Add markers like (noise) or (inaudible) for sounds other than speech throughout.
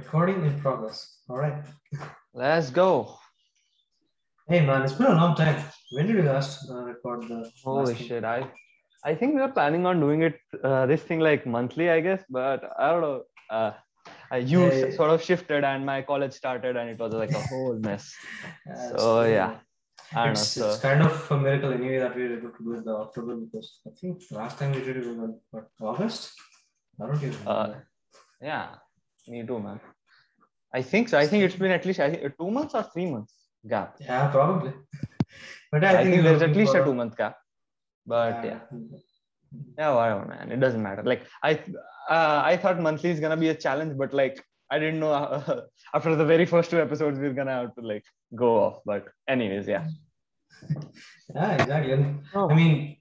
Recording in progress. All right. Let's go. Hey man, it's been a long time. When did you last uh, record the? Holy last shit! I, I think we were planning on doing it uh, this thing like monthly, I guess. But I don't know. Uh, I you sort of shifted, and my college started, and it was like a whole mess. (laughs) Uh, So yeah, I It's, know. it's kind of a miracle anyway that we were able to do it in the October because I think last time we did it was in August. I don't even Uh, remember. yeah, me too, man. I think so. I think it's been at least I think, two months or three months gap. yeah, probably. (laughs) but I, I, think, we're there's at least a two month gap. But yeah. yeah whatever man it doesn't matter like i uh, i thought monthly is gonna be a challenge but like i didn't know uh, (laughs) after the very first two episodes we're gonna have to like go off but anyways yeah (laughs) Yeah, exactly. Oh. I mean,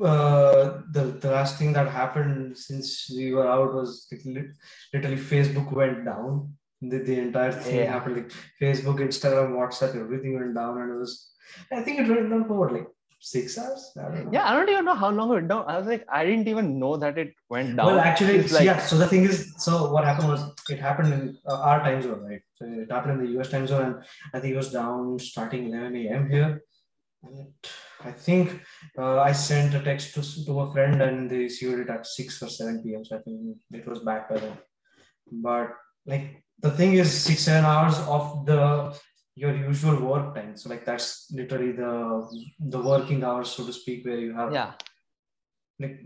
uh, the the last thing that happened since we were out was literally, literally Facebook went down. The, the entire thing Yeah. happened. Like Facebook, Instagram, WhatsApp, everything went down, and it was. I think it went down for what, like six hours. I don't know. yeah i don't even know how long it went down i was like i didn't even know that it went down Well, actually, It's like yeah. So the thing is, so what happened was it happened in uh, our time zone, right? So it happened in the US time zone, and I think it was down starting 11 a.m. here. And I think uh, I sent a text to, to a friend, and they received it at 6 or 7 p.m. So I think it was back by then. But like the thing is, six seven hours of the your usual work time. So like that's literally the the working hours, so to speak, where you have yeah. like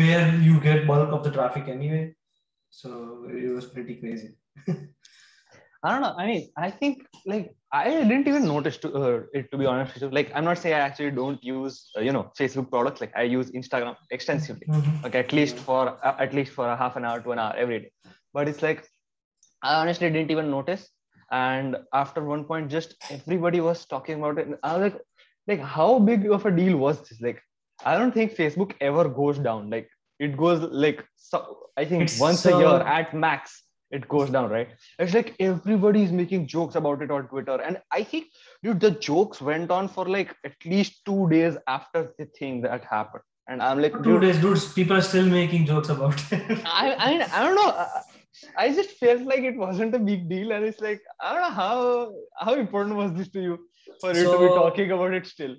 where you get bulk of the traffic anyway. So it was pretty crazy. (laughs) i don't know. I mean i think like i didn't even notice to uh, it to be honest with you. Like i'm not saying i actually don't use uh, you know facebook products. Like i use instagram extensively. Like at least for uh, at least for a half an hour to an hour every day. But it's like i honestly didn't even notice. And after one point just everybody was talking about it. And i was like like how big of a deal was this? Like i don't think facebook ever goes down. Like it goes like so i think It's once so- a year at max it goes down right? It's like everybody is making jokes about it on twitter. And i think dude the jokes went on for like at least two days after the thing that happened. And i'm like Two dude, days, dudes, people are still making jokes about it. I, I mean, I don't know. I- just felt like it wasn't a big deal, and it's like I don't know how how important was this to you for you to be talking about it still.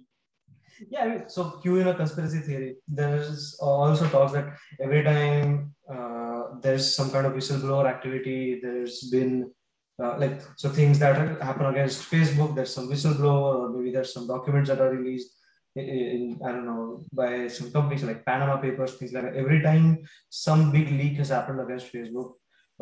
yeah, I mean, so you in a conspiracy theory, there's also talks that every time uh, there's some kind of whistleblower activity, there's been uh, like so things that happen against Facebook. There's some whistleblower, or maybe there's some documents that are released. In, I don't know by some companies like Panama Papers, things like that. Every time some big leak has happened against Facebook,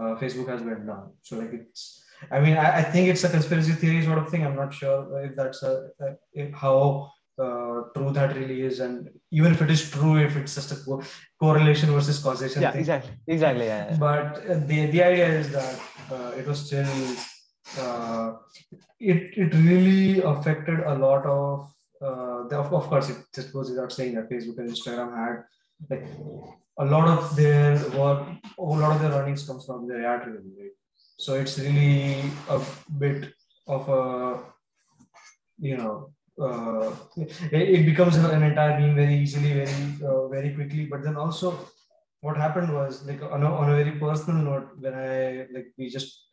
uh, Facebook has went down. So like it's, I mean, I, I think it's a conspiracy theory sort of thing. I'm not sure if that's a, if how uh, true that really is, and even if it is true, if it's just a co- correlation versus causation Yeah, thing. exactly, exactly. Yeah, yeah. But uh, the the idea is that uh, it was still uh, it it really affected a lot of uh, the, of, of course it just goes without saying that Facebook and Instagram had like a lot of their work, a lot of their earnings comes from their ad revenue, right? So it's really a bit of a you know uh, it, becomes an entire meme very easily, very uh, very quickly. But then also, what happened was like on a, on a very personal note when I like we just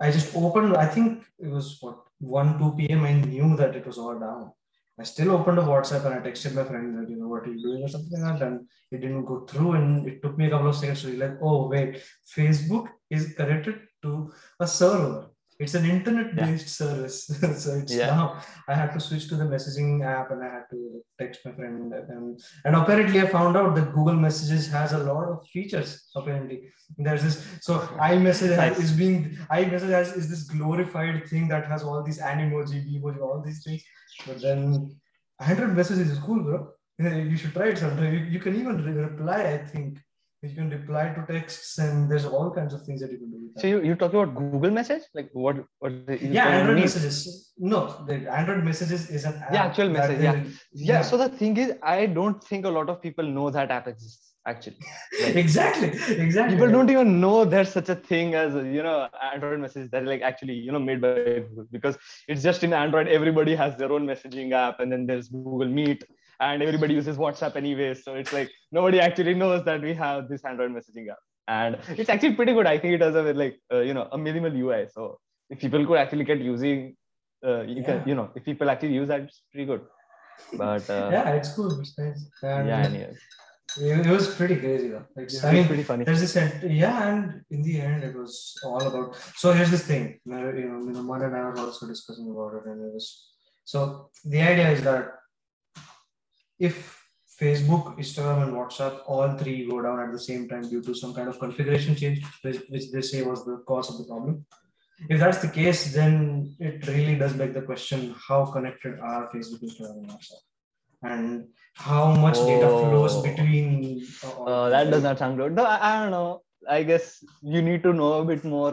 I just opened. I think it was what one two p.m. I knew that it was all down. I still opened a WhatsApp and I texted my friend that you know what are you doing or something like that, and it didn't go through. And it took me a couple of seconds to be like, oh wait, Facebook is connected to a server. It's an internet-based service, (laughs) so it's Yeah. now I had to switch to the messaging app and I had to text my friend. And, and apparently, I found out that Google Messages has a lot of features. Apparently, there's this. So iMessage Nice. is being iMessage has is this glorified thing that has all these animoji, emoji, all these things. But then Android messages is cool, bro. (laughs) You should try it sometime. You, you can even reply. I think you can reply to texts, and there's all kinds of things that you can do. With that. So you you talking about Google Message? Like what? What? yeah. Android Meet? messages. No, the Android messages is an app. Yeah, actual message, they- yeah. Yeah. So the thing is, I don't think a lot of people know that app exists. Actually, (laughs) Like, exactly, exactly. people don't even know there's such a thing as you know android messages that are like actually you know made by google because it's just in android everybody has their own messaging app and then there's google meet and everybody uses whatsapp anyway so it's like nobody actually knows that we have this android messaging app and it's actually pretty good i think it has a like uh, you know a minimal ui so if people could actually get using uh, you can you know if people actually use that it's pretty good but uh, yeah, it's cool. It's nice. And yeah anyways, it, was pretty crazy though. Like, it's I mean, pretty funny there's this yeah, and in the end, it was all about. So here's this thing. You know, you know, Mad and I were also discussing about it, and it was so the idea is that if Facebook, Instagram, and WhatsApp all three go down at the same time due to some kind of configuration change, which, which they say was the cause of the problem. If that's the case, then it really does beg the question: How connected are Facebook, Instagram, and WhatsApp, and how much data flows Oh. between? uh, uh, that does not sound good no I, I don't know i guess you need to know a bit more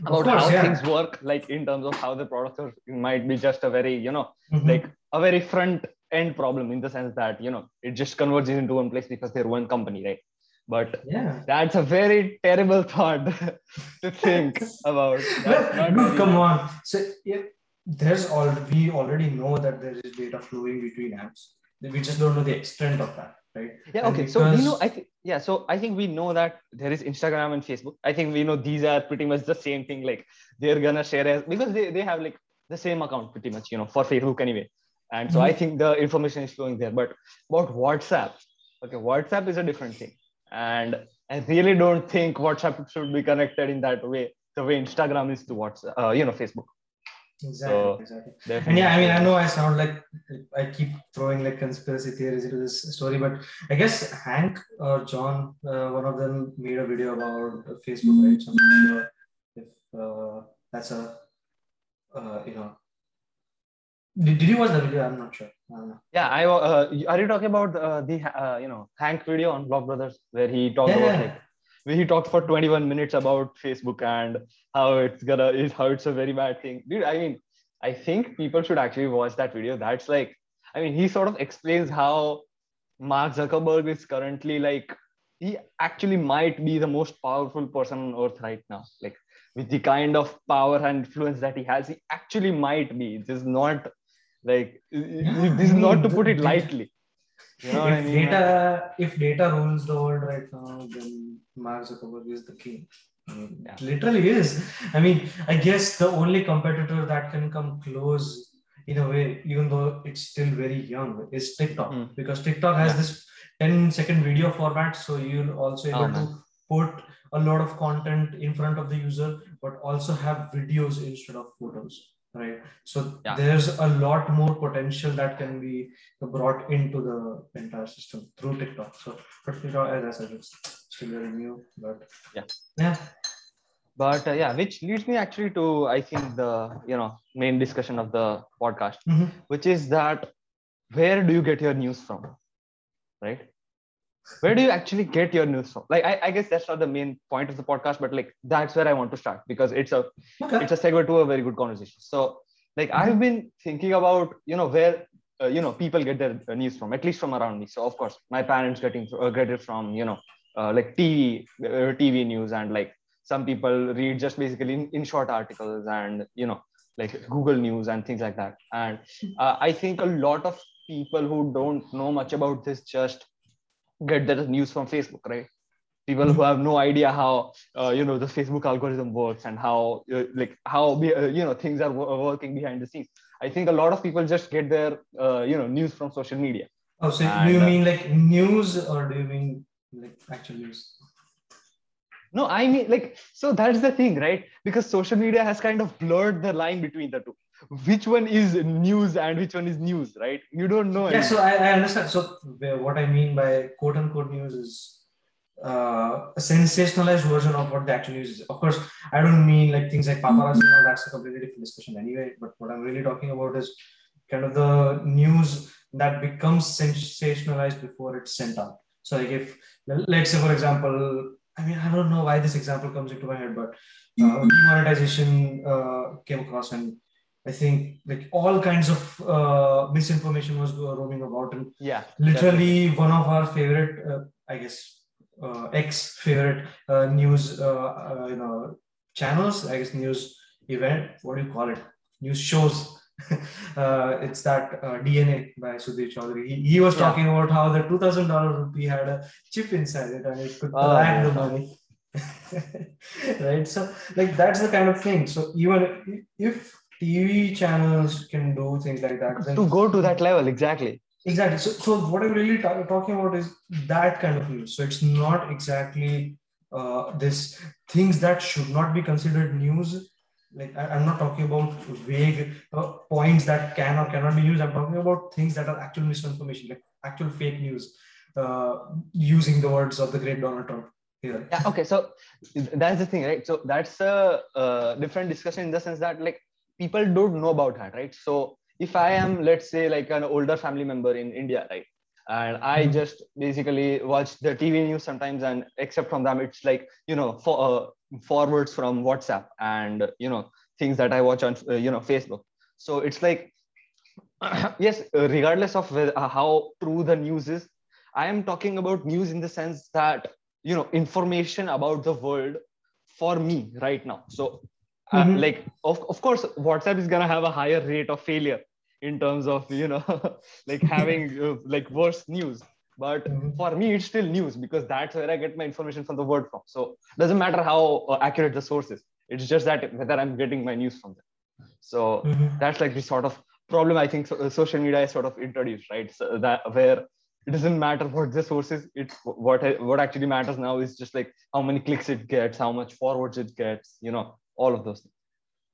about course, how yeah. things work like in terms of how the products are might be just a very you know Mhm. like a very front end problem in the sense that you know it just converges into one place because they're one company right but yeah. that's a very terrible (laughs) thought to think about (laughs) not come on. So yeah, there's all we already know that there is data flowing between apps. We just don't know the extent of that, right? yeah okay so we know i think yeah so i think we know that there is instagram and facebook i think we know these are pretty much the same thing like they're gonna share as because they, they have like the same account pretty much you know for facebook anyway and so i Mhm. think the information is flowing there but about whatsapp okay whatsapp is a different thing and i really don't think whatsapp should be connected in that way the way instagram is to whatsapp uh, you know facebook Exactly, So, exactly. And yeah, I mean, I know I sound like I keep throwing like conspiracy theories into this story, but I guess Hank or John, uh, one of them made a video about Facebook, right? So I'm not sure if uh, that's a, uh, you know, did, did you watch the video? I'm not sure. I. Yeah, I uh, are you talking about uh, the uh, you know Hank video on Vlogbrothers where he talked Yeah, about like where he talked for 21 minutes about Facebook and how it's gonna is how it's a very bad thing, dude. I mean, I think people should actually watch that video. That's like, I mean, he sort of explains how Mark Zuckerberg is currently like he actually might be the most powerful person on earth right now. Like with the kind of power and influence that he has, he actually might be. It is not like this is not to put it lightly. You know what I if mean? data if data rules the world right now, then Mark Zuckerberg is the king. I mean, Yeah. it literally is. I mean, I guess the only competitor that can come close in a way, even though it's still very young, is TikTok. Hmm. Because TikTok has Yeah. this 10 second video format, so you're also able Oh, to put a lot of content in front of the user, but also have videos instead of photos. Right. So Yeah. there's a lot more potential that can be brought into the entire system through TikTok. So, but TikTok, as I said, it's still very new. But Yeah. yeah, but uh, yeah which leads me actually to i think the you know main discussion of the podcast Mhm. which is that where do you get your news from right where do you actually get your news from? Like I, I guess that's not the main point of the podcast but like that's where i want to start because it's a okay. it's a segue to a very good conversation. So like i've been thinking about you know where uh, you know people get their uh, news from at least from around me. So of course my parents getting uh, get it from you know uh, like tv uh, tv news and like some people read just basically in, in short articles and you know like google news and things like that. And uh, i think a lot of people who don't know much about this just get their news from facebook right? People who have no idea how uh, you know the facebook algorithm works and how uh, like how uh, you know things are wo- working behind the scenes. I think a lot of people just get their uh, you know news from social media. Oh, so do And, you uh, mean like news or do you mean like actual news? no i mean like so that's the thing right? Because social media has kind of blurred the line between the two which one is news and which one is news right you don't know Yeah, so. I, I understand. So what I mean by quote unquote news is uh, a sensationalized version of what the actual news is. Of course, I don't mean like things like paparazzi and all. That's a completely different discussion anyway. But what I'm really talking about is kind of the news that becomes sensationalized before it's sent out. So like if let's say for example, I mean I don't know why this example comes into my head, but uh, demonetization uh, came across and I think like all kinds of uh, misinformation was roaming about, and yeah literally one of our favorite, uh, I guess, uh, ex favorite uh, news, uh, uh, you know, channels. I guess news event. What do you call it? News shows. (laughs) uh, it's that uh, DNA by Sudhir Chaudhary. He, he was Yeah. talking about how the two thousand dollar rupee had a chip inside it and it could Oh, track the money. (laughs) right. So like that's the kind of thing. So even if TV channels can do things like that, to go to that level, exactly. Exactly. So, so what I'm really ta- talking about is that kind of news. So it's not exactly uh, this things that should not be considered news. Like I, am not talking about vague uh, points that can or cannot be used. I'm talking about things that are actual misinformation, like actual fake news, uh, using the words of the great Donald Trump. Here. Yeah. Okay. So that's the thing, right? So that's a, a different discussion in the sense that like people don't know about that, right? So if I am, let's say, like an older family member in India, right? And I mm-hmm. just basically watch the TV news sometimes, and except from them, it's like you know, for, uh, forwards from WhatsApp and you know things that I watch on uh, you know Facebook. So it's like, (clears throat) yes, regardless of whether, uh, how true the news is, I am talking about news in the sense that you know information about the world for me right now. So uh, mm-hmm. like of, of course whatsapp is going to have a higher rate of failure in terms of you know (laughs) like having (laughs) uh, like worse news but mm-hmm. for me it's still news because that's where i get my information from the word from so doesn't matter how uh, accurate the source is it's just that whether i'm getting my news from them so mm-hmm. that's like the sort of problem i think so, uh, social media is sort of introduced right so that where it doesn't matter what the source is it's what what actually matters now is just like how many clicks it gets how much forwards it gets you know all of those things.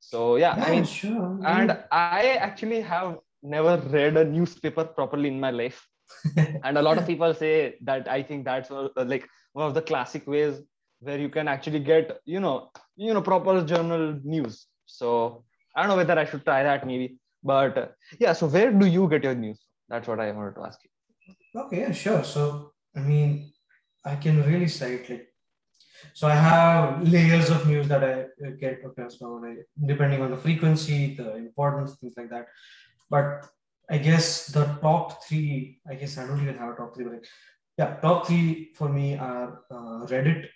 So yeah, yeah I mean, sure. and I actually have never read a newspaper properly in my life. (laughs) and a lot of people say that I think that's like one of the classic ways where you can actually get you know you know proper journal news. So I don't know whether I should try that maybe, but uh, yeah. So where do you get your news? That's what I wanted to ask you. Okay, yeah, sure. So I mean, I can really cite like so I have layers of news that I get across now, depending on the frequency, the importance, things like that. But I guess the top three, I guess I don't even have a top three, but yeah, top three for me are uh, Reddit,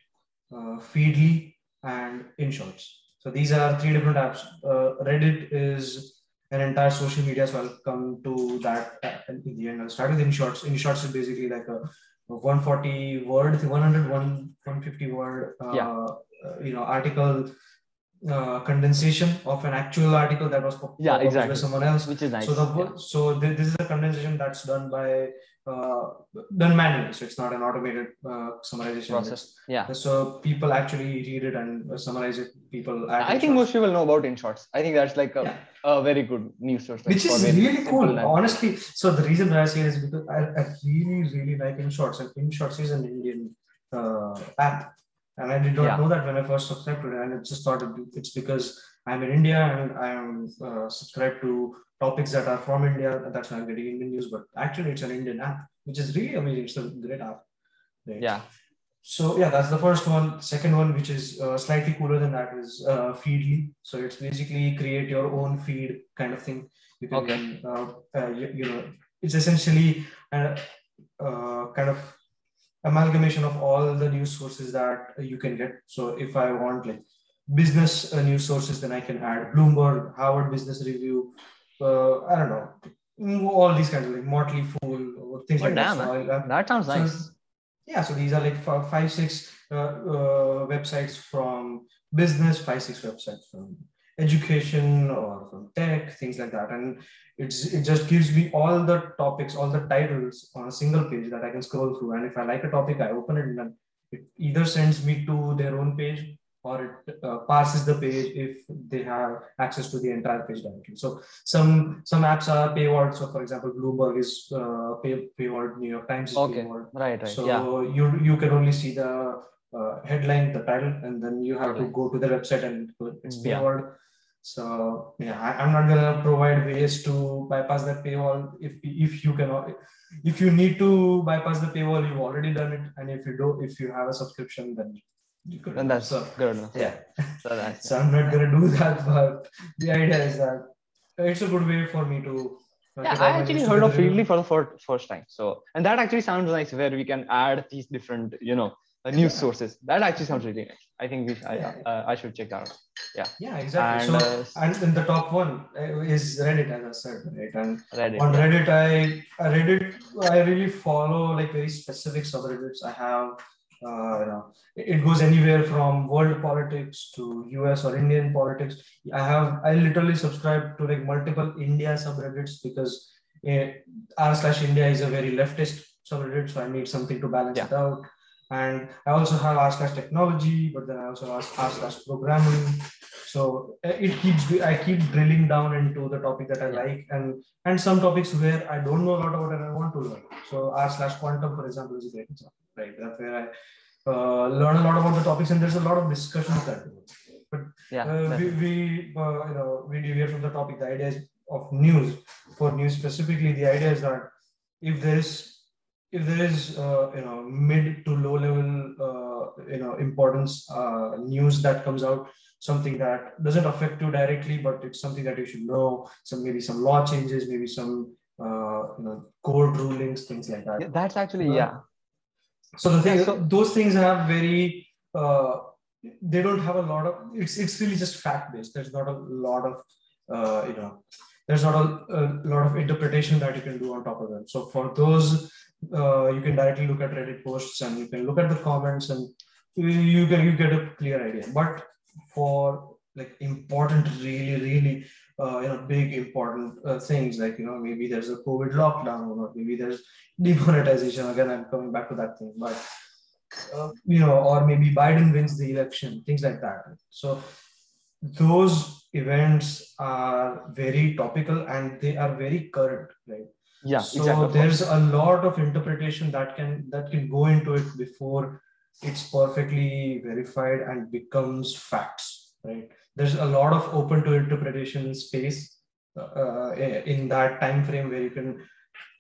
uh, Feedly, and InShorts. So these are three different apps. Uh, Reddit is an entire social media, so I'll come to that in the end. I'll start with InShorts. InShorts is basically like a 140 word 100 150 word uh, yeah. uh, you know article uh, condensation of an actual article that was published yeah, exactly. by someone else which is nice so the yeah. so this is a condensation that's done by done manually, so it's not an automated uh, summarization process. Yeah. So people actually read it and summarize it. People. I think most people know about InShorts. I think that's like a, yeah. a very good news source. Which is really cool, honestly. So the reason why I say it is because I, I really really like InShorts, and InShorts is an Indian uh, app, and I did not yeah. know that when I first subscribed to it, and I just thought it's because I'm in India and I'm uh, subscribed to topics that are from India. That's why I'm getting Indian news. But actually, it's an Indian app, which is really amazing. It's a great app. Right? Yeah. So yeah, that's the first one. Second one, which is uh, slightly cooler than that, is uh, Feedly. So it's basically create your own feed kind of thing. You can, okay. uh, uh you, you, know, it's essentially a, uh, kind of amalgamation of all the news sources that you can get. So if I want like business uh, news sources, then I can add Bloomberg, Harvard Business Review, uh, I don't know, mm, all these kinds of like Motley Fool, things oh, like damn, that. Uh, that sounds so, nice. Yeah, so these are like five, six uh, uh, websites from business, five, six websites from education or from tech, things like that. And it's it just gives me all the topics, all the titles on a single page that I can scroll through. And if I like a topic, I open it and then it either sends me to their own page or it uh, parses the page if they have access to the entire page directly. So some some apps are paywalled. So for example, Bloomberg is uh, pay, paywalled. New York Times is okay. paywalled. Right, right. So yeah. you you can only see the uh, headline, the title, and then you have to go to the website and it's paywalled. Yeah. So yeah, I, am not gonna provide ways to bypass that paywall. If if you can, if you need to bypass the paywall, you've already done it, and if you do, if you have a subscription, then and that's so, good enough. Yeah. So, that's, so I'm not gonna do that, but the idea is that it's a good way for me to. Yeah, I actually heard of Feedly for the first, first time. So, and that actually sounds nice, where we can add these different, you know, uh, news yeah. sources. That actually sounds really nice. I think we, I, yeah. uh, I should check that out. Yeah. Yeah, exactly. And, so, uh, and in the top one uh, is Reddit, as I said, right? And Reddit, on Reddit, I Reddit, I really follow like very specific subreddits. I have uh, you know, it goes anywhere from world politics to US or Indian politics. I have I literally subscribe to like multiple India subreddits because uh, r slash India is a very leftist subreddit, so I need something to balance yeah. it out. And I also have r slash technology, but then I also have r slash programming. So uh, it keeps I keep drilling down into the topic that I like and and some topics where I don't know a lot about and I want to learn. So r slash quantum, for example, is a great example right? That's where I uh, learn a lot about the topics, and there's a lot of discussions that do. But yeah, uh, we, we uh, you know we deviate from the topic. The idea is of news. For news specifically, the idea is that if there is if there is uh, you know mid to low level uh, you know importance uh, news that comes out something that doesn't affect you directly but it's something that you should know some maybe some law changes maybe some uh, you know court rulings things like that yeah, that's actually yeah so the thing so, those things have very uh, they don't have a lot of it's it's really just fact based there's not a lot of uh, you know there's not a, a, lot of interpretation that you can do on top of them so for those uh, you can directly look at reddit posts and you can look at the comments and you, you get you get a clear idea. But for like important really really uh, you know big important uh, things like you know maybe there's a covid lockdown or maybe there's demonetization. Again i'm coming back to that thing but uh, you know or maybe biden wins the election things like that. So those events are very topical and they are very current right? Yeah so exactly. there's a lot of interpretation that can that can go into it before it's perfectly verified and becomes facts right there's a lot of open to interpretation space uh, in that time frame where you can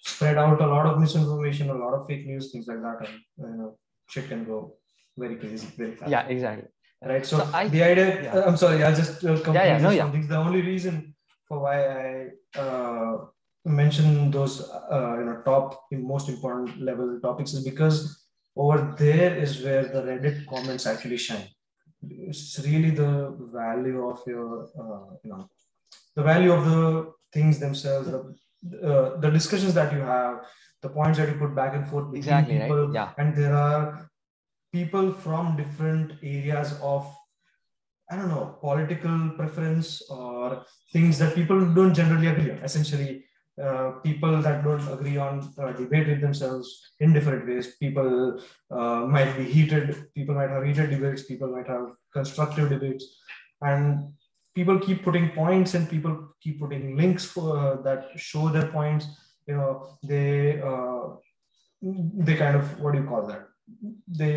spread out a lot of misinformation, a lot of fake news, things like that, and you know, shit can go very crazy, very fast. Yeah, exactly. Right. So, so I, the idea, yeah. I'm sorry, I'll just uh, yeah, yeah, no, yeah. The only reason for why I uh, mention those, uh, you know, top most important level topics is because over there is where the Reddit comments actually shine it's really the value of your uh, you know the value of the things themselves the uh, the discussions that you have the points that you put back and forth between exactly, people right? yeah. and there are people from different areas of i don't know political preference or things that people don't generally agree on essentially uh, people that don't agree on uh, debate with themselves in different ways. People uh, might be heated, people might have heated debates, people might have constructive debates, and people keep putting points and people keep putting links for, uh, that show their points. You know, they uh, they kind of what do you call that? They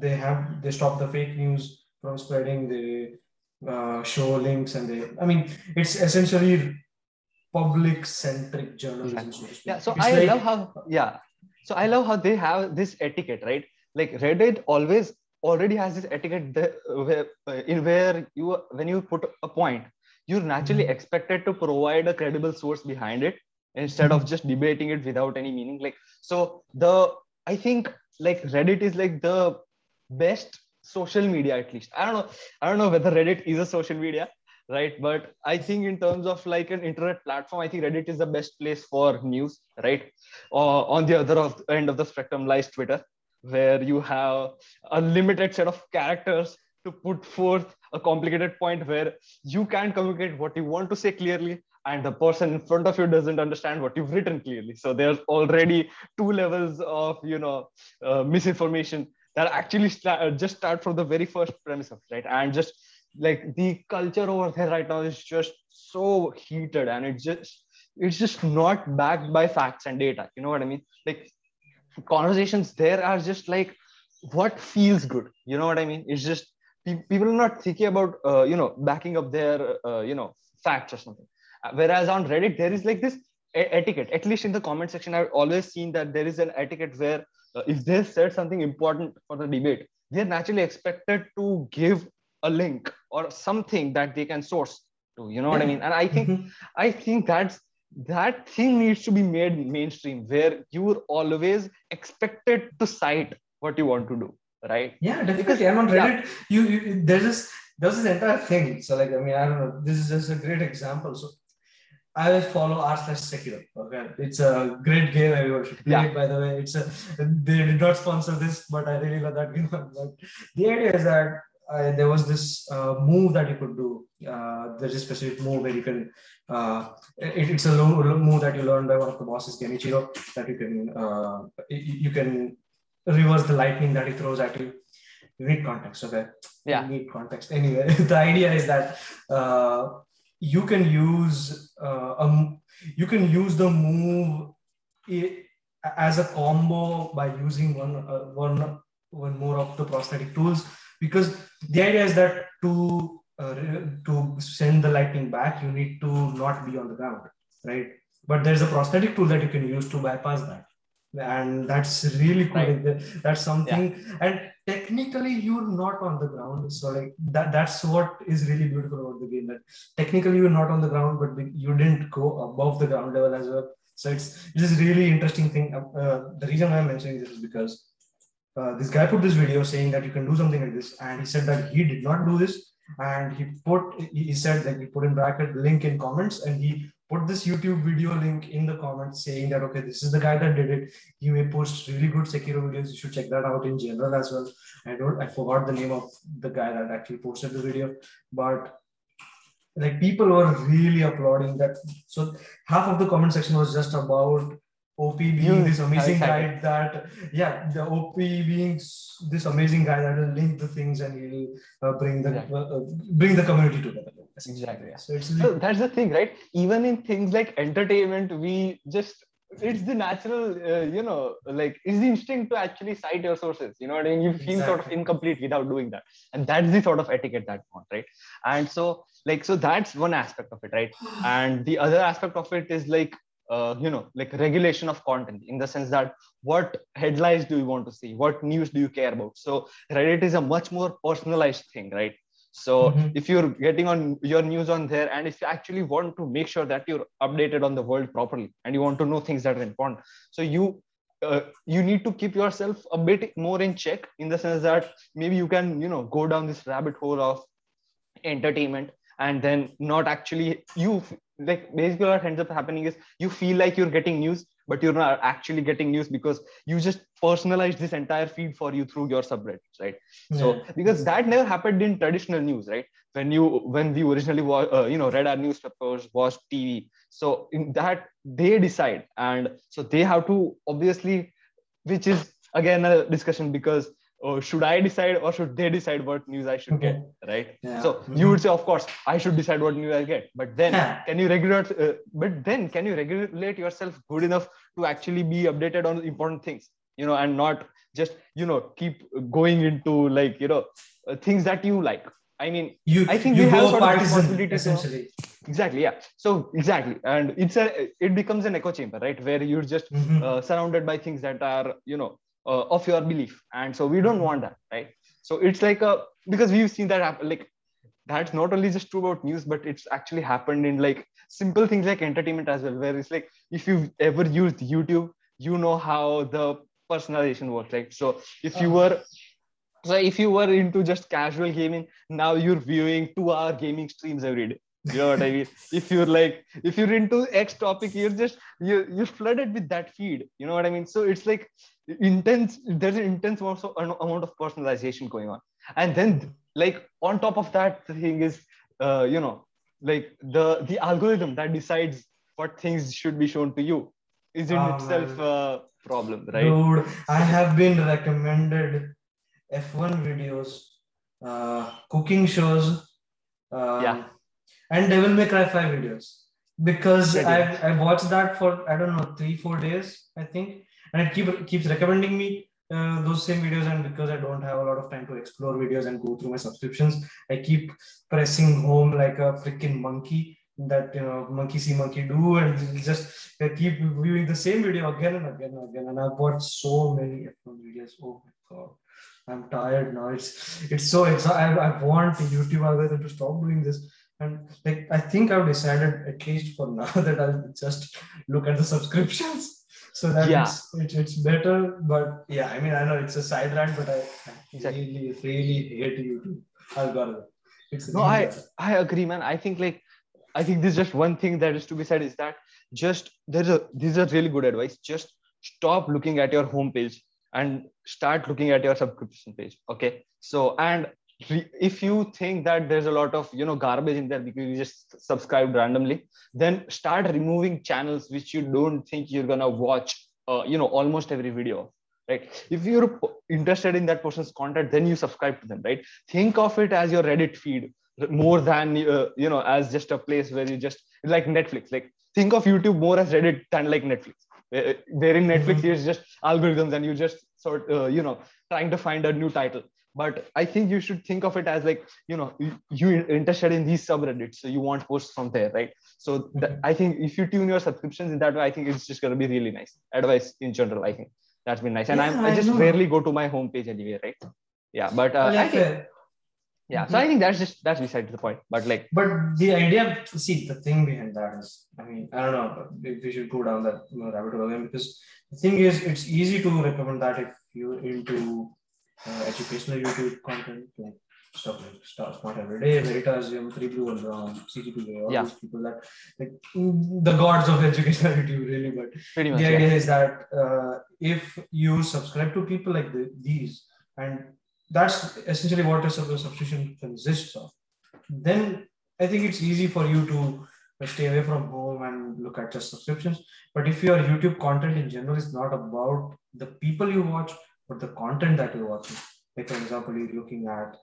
they have they stop the fake news from spreading. They show links and they. I mean, it's essentially public centric journalism so yeah so it's i like, love how yeah. So i love how they have this etiquette right? Like reddit always already has this etiquette there, where, uh, in where you when you put a point you're naturally mm-hmm. expected to provide a credible source behind it instead mm-hmm. of just debating it without any meaning. Like so the i think like reddit is like the best social media at least. I don't know i don't know whether reddit is a social media right? But i think in terms of like an internet platform i think reddit is the best place for news right? Uh, on the other of, end of the spectrum lies twitter where you have a limited set of characters to put forth a complicated point where you can't communicate what you want to say clearly and the person in front of you doesn't understand what you've written clearly. So there's already two levels of you know uh, misinformation that actually start, just start from the very first premise of right? And just like the culture over there right now is just so heated and it's just it's just not backed by facts and data. You know what i mean? Like conversations there are just like what feels good? You know what i mean? It's just people are not thinking about uh, you know backing up their uh, you know facts or something. Uh, whereas on reddit there is like this etiquette. At least in the comment section i've always seen that there is an etiquette where uh, if they said something important for the debate they're naturally expected to give a link or something that they can source to you know what i mean and i think mm-hmm. i think that's that thing needs to be made mainstream where you're always expected to cite what you want to do right yeah definitely because, i'm on reddit yeah. you, you there's this there's this entire thing so like i mean i don't know this is just a great example so I will follow r slash Sekiro. Okay, it's a great game. Everyone should play Yeah. it. By the way, it's a they did not sponsor this, but I really love that game. (laughs) But the idea is that uh, there was this uh, move that you could do. Uh, there's a specific move where you can. Uh, it, it's a low, low move that you learn by one of the bosses, Genichiro, that you can uh, you, can reverse the lightning that he throws at you. You need context, okay? Yeah. You need context. Anyway, (laughs) the idea is that uh, you can use uh, um, you can use the move i- as a combo by using one uh, one one more of the prosthetic tools because the idea is that to uh, to send the lightning back you need to not be on the ground right? But there's a prosthetic tool that you can use to bypass that. And that's really cool. Right. that's something and technically you're not on the ground. So like that that's what is really beautiful about the game that technically you're not on the ground but you didn't go above the ground level as well. So it's it is really interesting thing uh, the reason i'm mentioning this is because uh, this guy put this video saying that you can do something like this and he said that he did not do this and he put he said that he put in bracket link in comments and he put this youtube video link in the comments saying that okay this is the guy that did it he may post really good Sekiro videos. You should check that out in general as well. I don't, I forgot the name of the guy that actually posted the video, but like people were really applauding that. So half of the comment section was just about OP being You- this amazing guy that, yeah, the OP being this amazing guy that will link the things and he'll uh, bring the Exactly. uh, uh, bring the community together. Exactly, yeah. So it's So that's the thing, right? Even in things like entertainment, we just it's the natural, uh, you know, like it's the instinct to actually cite your sources. You know what I mean? You feel sort of incomplete without doing that, and that's the sort of etiquette that want, right? And so, like, so that's one aspect of it, right? (gasps) And the other aspect of it is like, uh, you know, like regulation of content in the sense that what headlines do you want to see? What news do you care about? So Reddit is a much more personalized thing, right? So Mhm. if you're getting on your news on there, and if you actually want to make sure that you're updated on the world properly, and you want to know things that are important, so you uh, you need to keep yourself a bit more in check in the sense that maybe you can you know go down this rabbit hole of entertainment and then not actually you like basically what ends up happening is you feel like you're getting news but you're not actually getting news because you just personalize this entire feed for you through your subreddits right? So because that never happened in traditional news right? When you when we originally wa- uh, you know read our newspapers watched tv so in that they decide and so they have to obviously which is again a discussion because uh, should i decide or should they decide what news i should get right? Yeah. so you would say of course i should decide what news i get. But then can you regulate uh, but then can you regulate yourself good enough to actually be updated on important things you know and not just you know keep going into like you know uh, things that you like? I mean you, I think you we have sort of responsibility to- exactly yeah. So exactly. And it's a it becomes an echo chamber right? Where you're just Mhm. uh, surrounded by things that are you know uh, of your belief. And so we don't want that right? So it's like a because we've seen that happen like that's not only just true about news but it's actually happened in like simple things like entertainment as well where it's like if you've ever used youtube you know how the personalization works right? So if you were so if you were into just casual gaming now you're viewing two hour gaming streams every day you know what i mean? If you're like if you're into x topic you're just you you're flooded with that feed. You know what i mean? So it's like intense there's an intense amount of, amount of personalization going on. And then like on top of that the thing is uh, you know like the the algorithm that decides what things should be shown to you is in Oh, itself a problem right? Dude, I have been recommended F1 videos, uh, cooking shows, um, Yeah. And Devil May Cry 5 videos. Because I much. I watched that for I don't know three four days I think, and it keep keeps recommending me uh, those same videos, and because I don't have a lot of time to explore videos and go through my subscriptions, I keep pressing home like a freaking monkey that you know monkey see monkey do. And just I keep viewing the same video again and again and again. And I've watched so many F1 videos. Oh my god. I'm tired now. It's it's so I, I want YouTube algorithm to stop doing this and like I think I've decided at least for (laughs) now that I'll just look at the subscriptions so that Yeah. it's, it's it's better but yeah I mean I know it's a side rant but I, Exactly. really really hate YouTube algorithm it's No, I- bad. I agree, man. I think like I think this is just one thing that is to be said is that just there's a this is a really good advice. Just stop looking at your home page and start looking at your subscription page. Okay. So and if you think that there's a lot of you know garbage in there because you just subscribed randomly, then start removing channels which you don't think you're gonna watch. Uh, you know almost every video right if you're interested in that person's content then you subscribe to them right think of it as your reddit feed more than uh, you know as just a place where you just like netflix like think of youtube more as reddit than like netflix where in netflix mm-hmm. just algorithms and you just sort uh, you know trying to find a new title but i think you should think of it as like you know you, interested in these subreddits so you want posts from there right? So mm-hmm. i think if you tune your subscriptions in that way i think it's just going to be really nice. Advice in general i think that's been nice. And yeah, i just rarely go to my homepage anyway right? Yeah but uh, I think, yeah so i think that's just that's beside the point. But like but the idea see the thing behind that is i mean i don't know if we should go down that rabbit hole again because the thing is it's easy to recommend that if you're into uh, educational youtube content like stuff like Star Smart Every Day, Veritasium, Three Blue One Brown, CGP, all yeah. these people that like the gods of (laughs) educational YouTube, really. But Pretty much, the idea yeah. is that uh, if you subscribe to people like the, these, and that's essentially what a subscription consists of, then I think it's easy for you to stay away from home and look at just subscriptions. But if your YouTube content in general is not about the people you watch, but the content that you're watching, like for example, you're looking at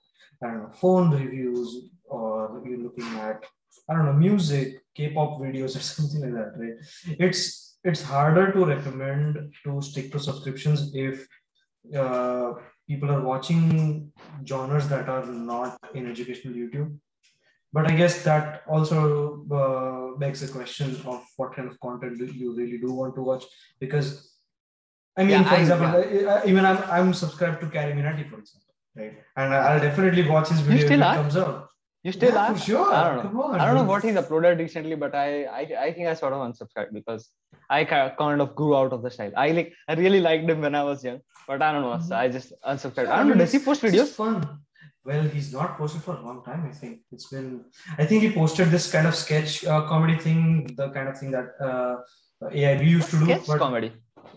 I don't know, phone reviews, or you're looking at, I don't know, music, K-pop videos or (laughs) something like that, right? It's it's harder to recommend to stick to subscriptions if uh, people are watching genres that are not in educational YouTube. But I guess that also uh, begs the question of what kind of content do you really do want to watch because I mean, yeah, for I, example, yeah. even I'm, I'm subscribed to CarryMinati, for example right? And I'll definitely watch his video you still if it comes out. You still yeah, are? For sure. I don't know. Come on, I don't know what he's uploaded recently, but I, I I think I sort of unsubscribed because I kind of grew out of the style. I like I really liked him when I was young, but I don't know. So I just unsubscribed. Yeah, I don't know. Does he post videos? fun. Well, he's not posted for a long time. I think it's been. I think he posted this kind of sketch uh, comedy thing, the kind of thing that uh, AIB used to do. Sketch but, comedy.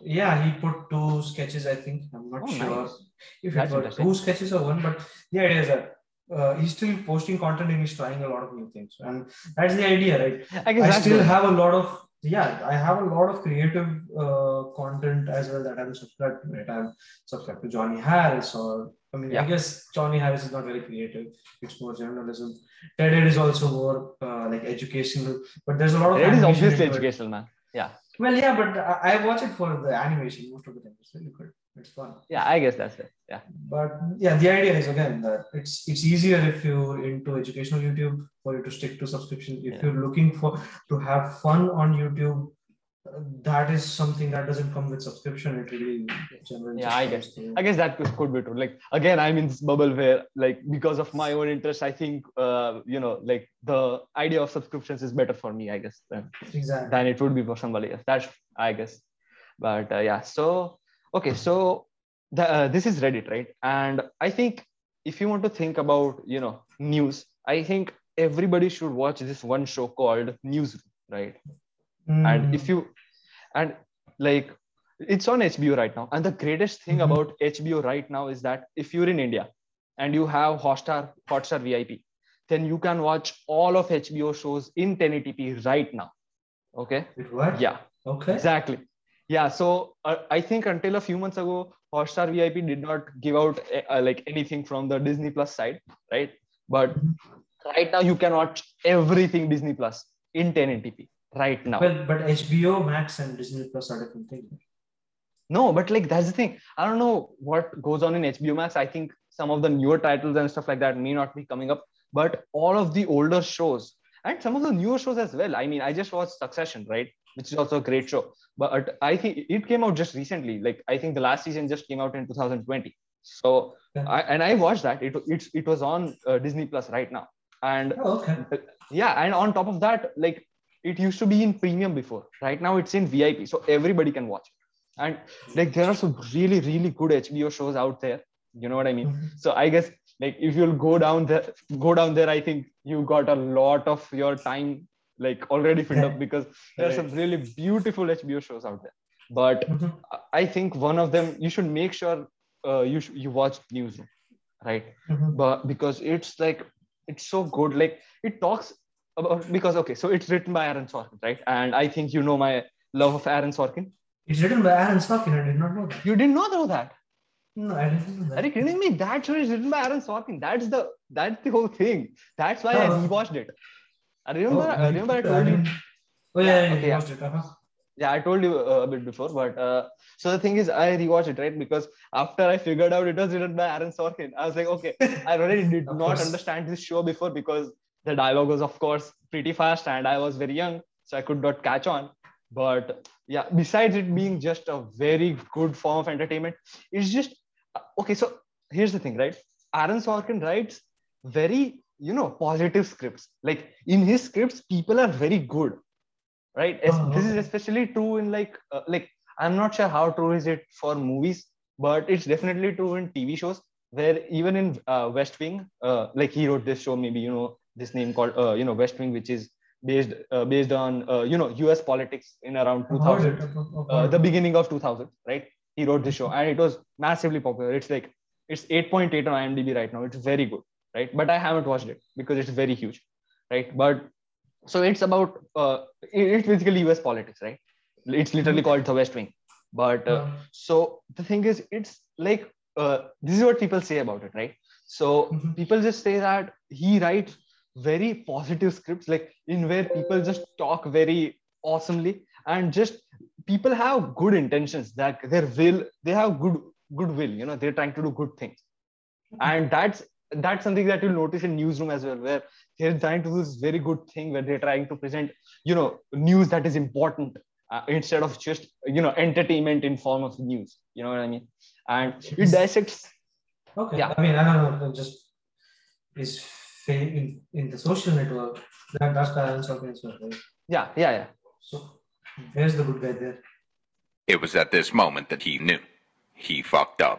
Yeah, he put two sketches. I think I'm not oh, sure. Nice if it were two sketches or one, but yeah idea is that uh, he's still posting content and he's trying a lot of new things, and that's the idea, right? I, I still good. have a lot of yeah, I have a lot of creative uh, content as well that I'm subscribed to. Right, I'm subscribed to Johnny Harris, or I mean, yeah. I guess Johnny Harris is not very creative; it's more journalism. TED ed is also more uh, like educational, but there's a lot of. It is obviously educational, man. Yeah. Well, yeah, but I, watch it for the animation most of the time. It's really good. It's fun. Yeah i guess that's it. Yeah. But yeah the idea is again that it's it's easier if you're into educational youtube for you to stick to subscription. If yeah. you're looking for to have fun on youtube that is something that doesn't come with subscription. It really generally yeah i guess to... i guess that could could, be true. Like again i'm in this bubble where like because of my own interest i think uh, you know like the idea of subscriptions is better for me i guess than, exactly. than it would be for somebody else. That's i guess. But uh, yeah so okay so the, uh, this is reddit right? And i think if you want to think about you know news i think everybody should watch this one show called Newsroom, right mm. and if you and like it's on hbo right now. And the greatest thing mm-hmm. about hbo right now is that if you're in india and you have hotstar hotstar vip then you can watch all of hbo shows in 1080p right now. Okay? What? yeah. Okay. Exactly. Yeah so uh, i think until a few months ago hotstar vip did not give out uh, like anything from the disney plus side right? But right now you can watch everything disney plus in 1080p right now well but hbo max and disney plus are different things no but like that's the thing i don't know what goes on in hbo max i think some of the newer titles and stuff like that may not be coming up but all of the older shows and some of the newer shows as well i mean i just watched succession right which is also a great show. But I think it came out just recently. Like I think the last season just came out in 2020. So. I, and I watched that. It it, it was on uh, Disney Plus right now. And oh, okay. yeah, and on top of that, like it used to be in premium before. Right now it's in VIP, so everybody can watch. it And like there are some really really good HBO shows out there. You know what I mean? Mm-hmm. So I guess like if you'll go down there, go down there, I think you got a lot of your time like already filled up (laughs) because there are some really beautiful HBO shows out there. But Mhm. I think one of them you should make sure uh, you sh- you watch Newsroom, right? Mhm. But because it's like it's so good, like it talks about because okay, so it's written by Aaron Sorkin, right? And I think you know my love of Aaron Sorkin. It's written by Aaron Sorkin. I did not know that. You did not know that. No, I didn't know that. Are you kidding me? That show is written by Aaron Sorkin. That's the that's the whole thing. That's why I Oh. rewatched it. I remember. Oh, I remember I told you. Oh yeah, yeah, okay, yeah. it. Uh-huh. Yeah, I told you uh, a bit before, but uh, so the thing is, I rewatched it right because after I figured out it was written by Aaron Sorkin, I was like, okay, I already did (laughs) not understand this show before because the dialogue was, of course, pretty fast and I was very young, so I could not catch on. But yeah, besides it being just a very good form of entertainment, it's just uh, okay. So here's the thing, right? Aaron Sorkin writes very, you know, positive scripts. Like in his scripts, people are very good, right? Oh, This is especially true in like, uh, like I'm not sure how true is it for movies, but it's definitely true in TV shows. Where even in uh, West Wing, uh, like he wrote this show, maybe you know this name called, uh, you know, West Wing, which is based uh, based on uh, you know U.S. politics in around 2000 it. I've- I've uh, the beginning of 2000 right? He wrote this show and it was massively popular. It's like it's 8.8 on imdb right now. It's very good right? But i haven't watched it because it's very huge right? But so it's about uh, it's basically us politics right? It's literally called the west wing. But uh, so the thing is it's like uh, this is what people say about it right? So Mhm. people just say that he writes very positive scripts like in where people just talk very awesomely and just people have good intentions that their will they have good goodwill you know they're trying to do good things and that's that's something that you'll notice in newsroom as well where they're trying to do this very good thing where they're trying to present you know news that is important uh, instead of just you know entertainment in form of news you know what i mean and it dissects okay. yeah. I mean, I don't know. Just is fa- in, in the social network. That, that's why Aaron Sorkin right? yeah yeah yeah So where's the good guy there? It was at this moment that he knew. He fucked up.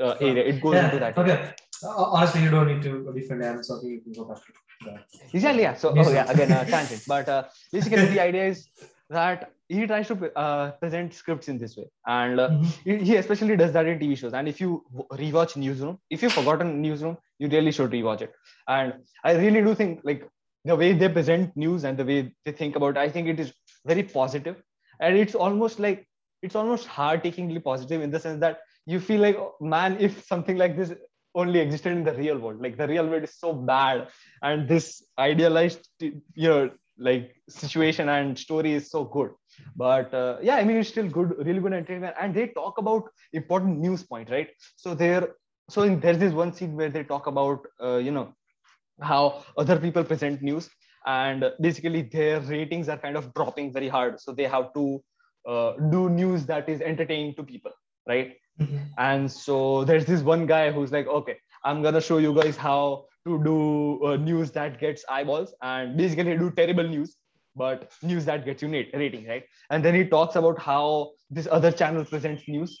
Uh, area. It goes (laughs) Yeah, into that. Okay. Honestly, you don't need to defend Aaron Sorkin. You can go back to that. Exactly. Yeah. So, oh, yeah, again, uh, (laughs) tangent. But uh, basically, the idea is that he tries to uh, present scripts in this way. And uh, Mhm. he especially does that in TV shows. And if you rewatch Newsroom, if you've forgotten Newsroom, you really should rewatch it. And I really do think like the way they present news and the way they think about it, I think it is very. And it's almost like it's almost heart-achingly positive in the sense that you feel like, oh, man, if something like this only existed in the real world, like the real world is so bad, and this idealized, you know, like situation and story is so good. But uh, yeah i mean it's still good really good entertainment. And they talk about important news point right? So there so in, there's this one scene where they talk about uh, you know how other people present news. And basically their ratings are kind of dropping very hard. So they have to uh, do news that is entertaining to people right Mhm. and so there's this one guy who's like okay i'm gonna show you guys how to do uh, news that gets eyeballs and basically do terrible news but news that gets you nat- rating right? And then he talks about how this other channel presents news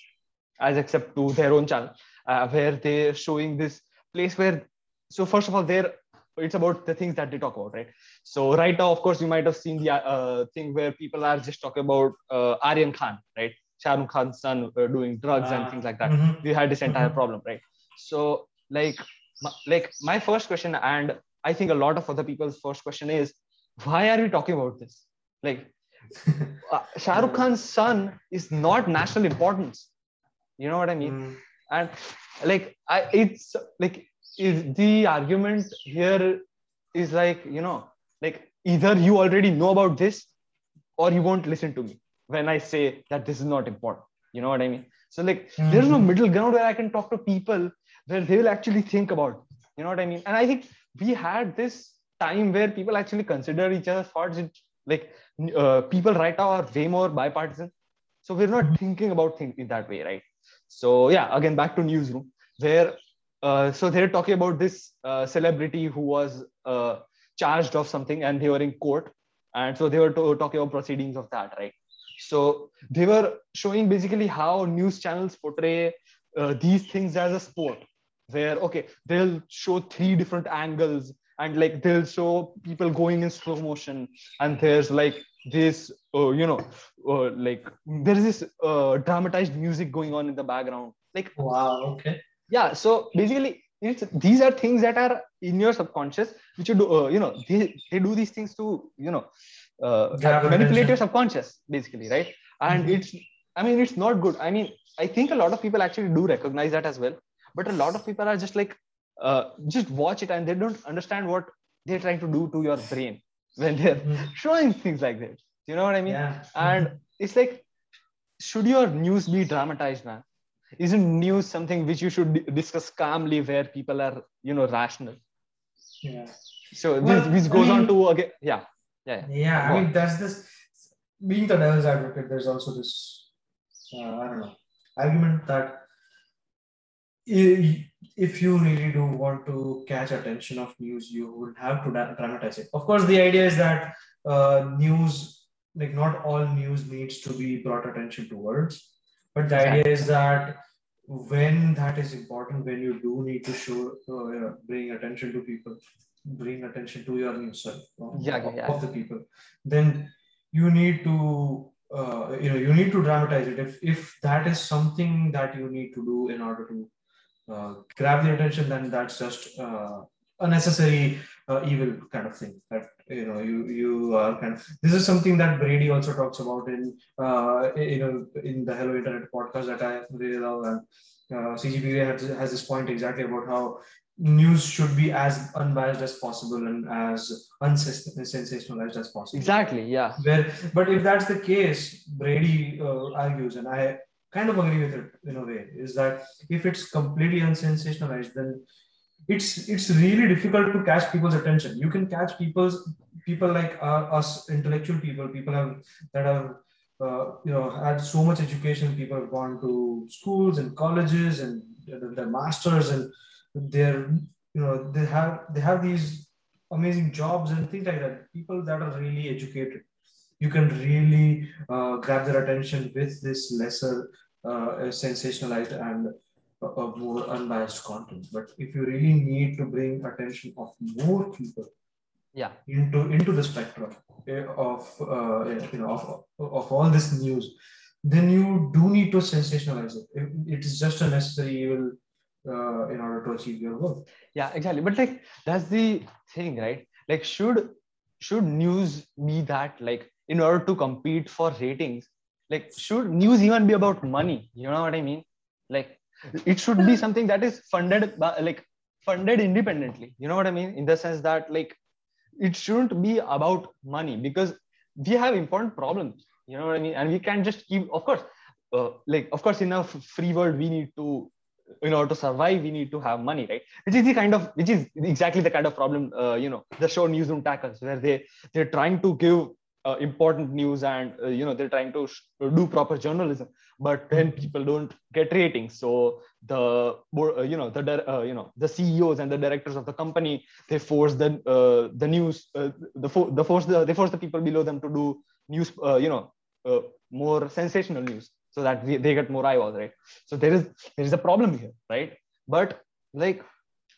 as except to their own channel uh, where they're showing this place where so first of all they're it's about the things that they talk about right? So right now of course you might have seen the uh, thing where people are just talking about uh, aryan khan right Shah Rukh Khan's son uh, doing drugs and Ah. things like that Mhm. we had this entire Mhm. problem right so like my, like my first question and i think a lot of other people's first question is why are we talking about this like (laughs) uh, shah rukh khan's son is not national importance you know what i mean Mm. and like i it's like is the argument here is like you know like either you already know about this or you won't listen to me when i say that this is not important. You know what i mean? So like there's no middle ground where i can talk to people where they will actually think about you know what i mean? And i think we had this time where people actually consider each other's thoughts it, like uh, people right now are way more bipartisan. So we're not thinking about things in that way right? So yeah again back to newsroom where uh, so they're talking about this uh, celebrity who was uh, charged of something and they were in court. And so they were to- talking about proceedings of that right so they were showing basically how news channels portray uh, these things as a sport where okay they'll show three different angles and like they'll show people going in slow motion and there's like this uh, you know uh, like there's this uh, dramatized music going on in the background like Wow. Okay. yeah so basically it's these are things that are in your subconscious which you do uh, you know they, they do these things to you know uh, your subconscious basically right? And Mhm. it's i mean it's not good. I mean i think a lot of people actually do recognize that as well. But a lot of people are just like uh, just watch it and they don't understand what they're trying to do to your brain (laughs) when they're Mhm. showing things like that you know what i mean? Yeah. and it's like should your news be dramatized man? Isn't news something which you should di- discuss calmly where people are you know rational? Yeah. so Well, this, this I goes on to again yeah yeah Yeah, I mean, there's this being the devil's advocate, there's also this, uh, I don't know, argument that if you really do want to catch attention of news, you would have to dramatize it. Of course, the idea is that uh, news, like not all news needs to be brought attention towards, but the idea is that when that is important, when you do need to show, uh, bring attention to people, bring attention to your sorry, of- Yeah, of, yeah. of the people, then you need to, uh, you know, you need to dramatize it. If if that is something that you need to do in order to uh, grab the attention, then that's just uh, a necessary uh, evil kind of thing. That you know, you you are kind of. This is something that Brady also talks about in uh, you know in the Hello Internet podcast that I really love, and uh, CGP has, has this point exactly about how news should be as unbiased as possible and as unsensationalized as possible. Exactly yeah. Where but if that's the case brady uh, argues and i kind of agree with it in a way is that if it's completely unsensationalized then it's it's really difficult to catch people's attention. You can catch people's people like uh, us intellectual people people have that have uh, you know had so much education people have gone to schools and colleges and their masters and they're you know they have they have these amazing jobs and things like that. People that are really educated. You can really uh, grab their attention with this lesser uh, sensationalized and uh, more unbiased content. But if you really need to bring attention of more people yeah. into into the spectrum eh, of uh, you know of, of all this news then you do need to sensationalize it. It- it is just a necessary evil uh, in order to achieve your goal. Yeah exactly. But like that's the thing right? Like should should news be that like in order to compete for ratings like should news even be about money? You know what i mean? Like it should be (laughs) something that is funded by like funded independently. You know what i mean? In the sense that like it shouldn't be about money because we have important problems. You know what i mean? And we can just keep of course uh, like of course in a f- free world we need to in order to survive we need to have money right? Which is the kind of which is exactly the kind of problem uh, you know the show newsroom tackles where they they're trying to give uh, important news and uh, you know they're trying to sh- do proper journalism but then people don't get ratings. So the uh, you know the uh, you know the ceos and the directors of the company they force the uh, the news uh, the, fo- the force the, they force the people below them to do news you know more sensational news so that they, they get more eyeballs right? So there is there is a problem here right? But like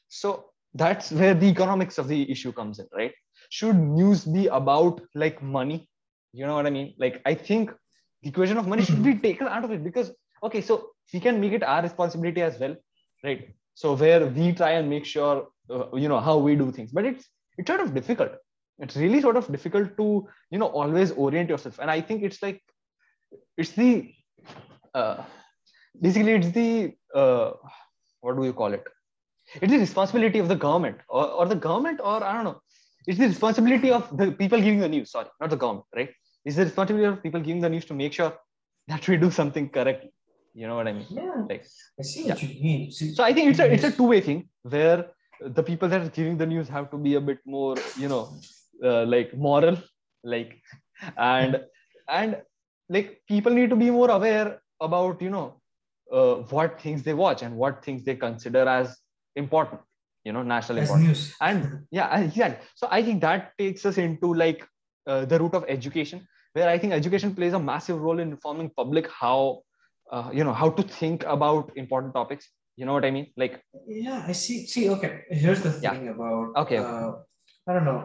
so that's where the economics of the issue comes in right? Should news be about like money? You know what i mean? Like i think the equation of money should be taken out of it because okay so we can make it our responsibility as well right? So where we try and make sure uh, you know how we do things. But it's it's sort of difficult. It's really sort of difficult to you know always orient yourself. And i think it's like it's the uh, basically it's the uh, what do you call it? It's the responsibility of the government or, or the government or i don't know. It's the responsibility of the people giving the news sorry not the government right? It's the responsibility of people giving the news to make sure that we do something correctly. You know what i mean? Yeah. Like i see what you mean. See, so i think it's a it's a two-way thing where the people that are giving the news have to be a bit more you know uh, like moral like and and like people need to be more aware about you know uh, what things they watch and what things they consider as important you know national As importance news. and yeah exactly so i think that takes us into like uh, the root of education where i think education plays a massive role in informing public how uh, you know how to think about important topics you know what i mean like Yeah, I see. See, okay. Here's the Yeah. thing about. Okay, okay. Uh, I don't know.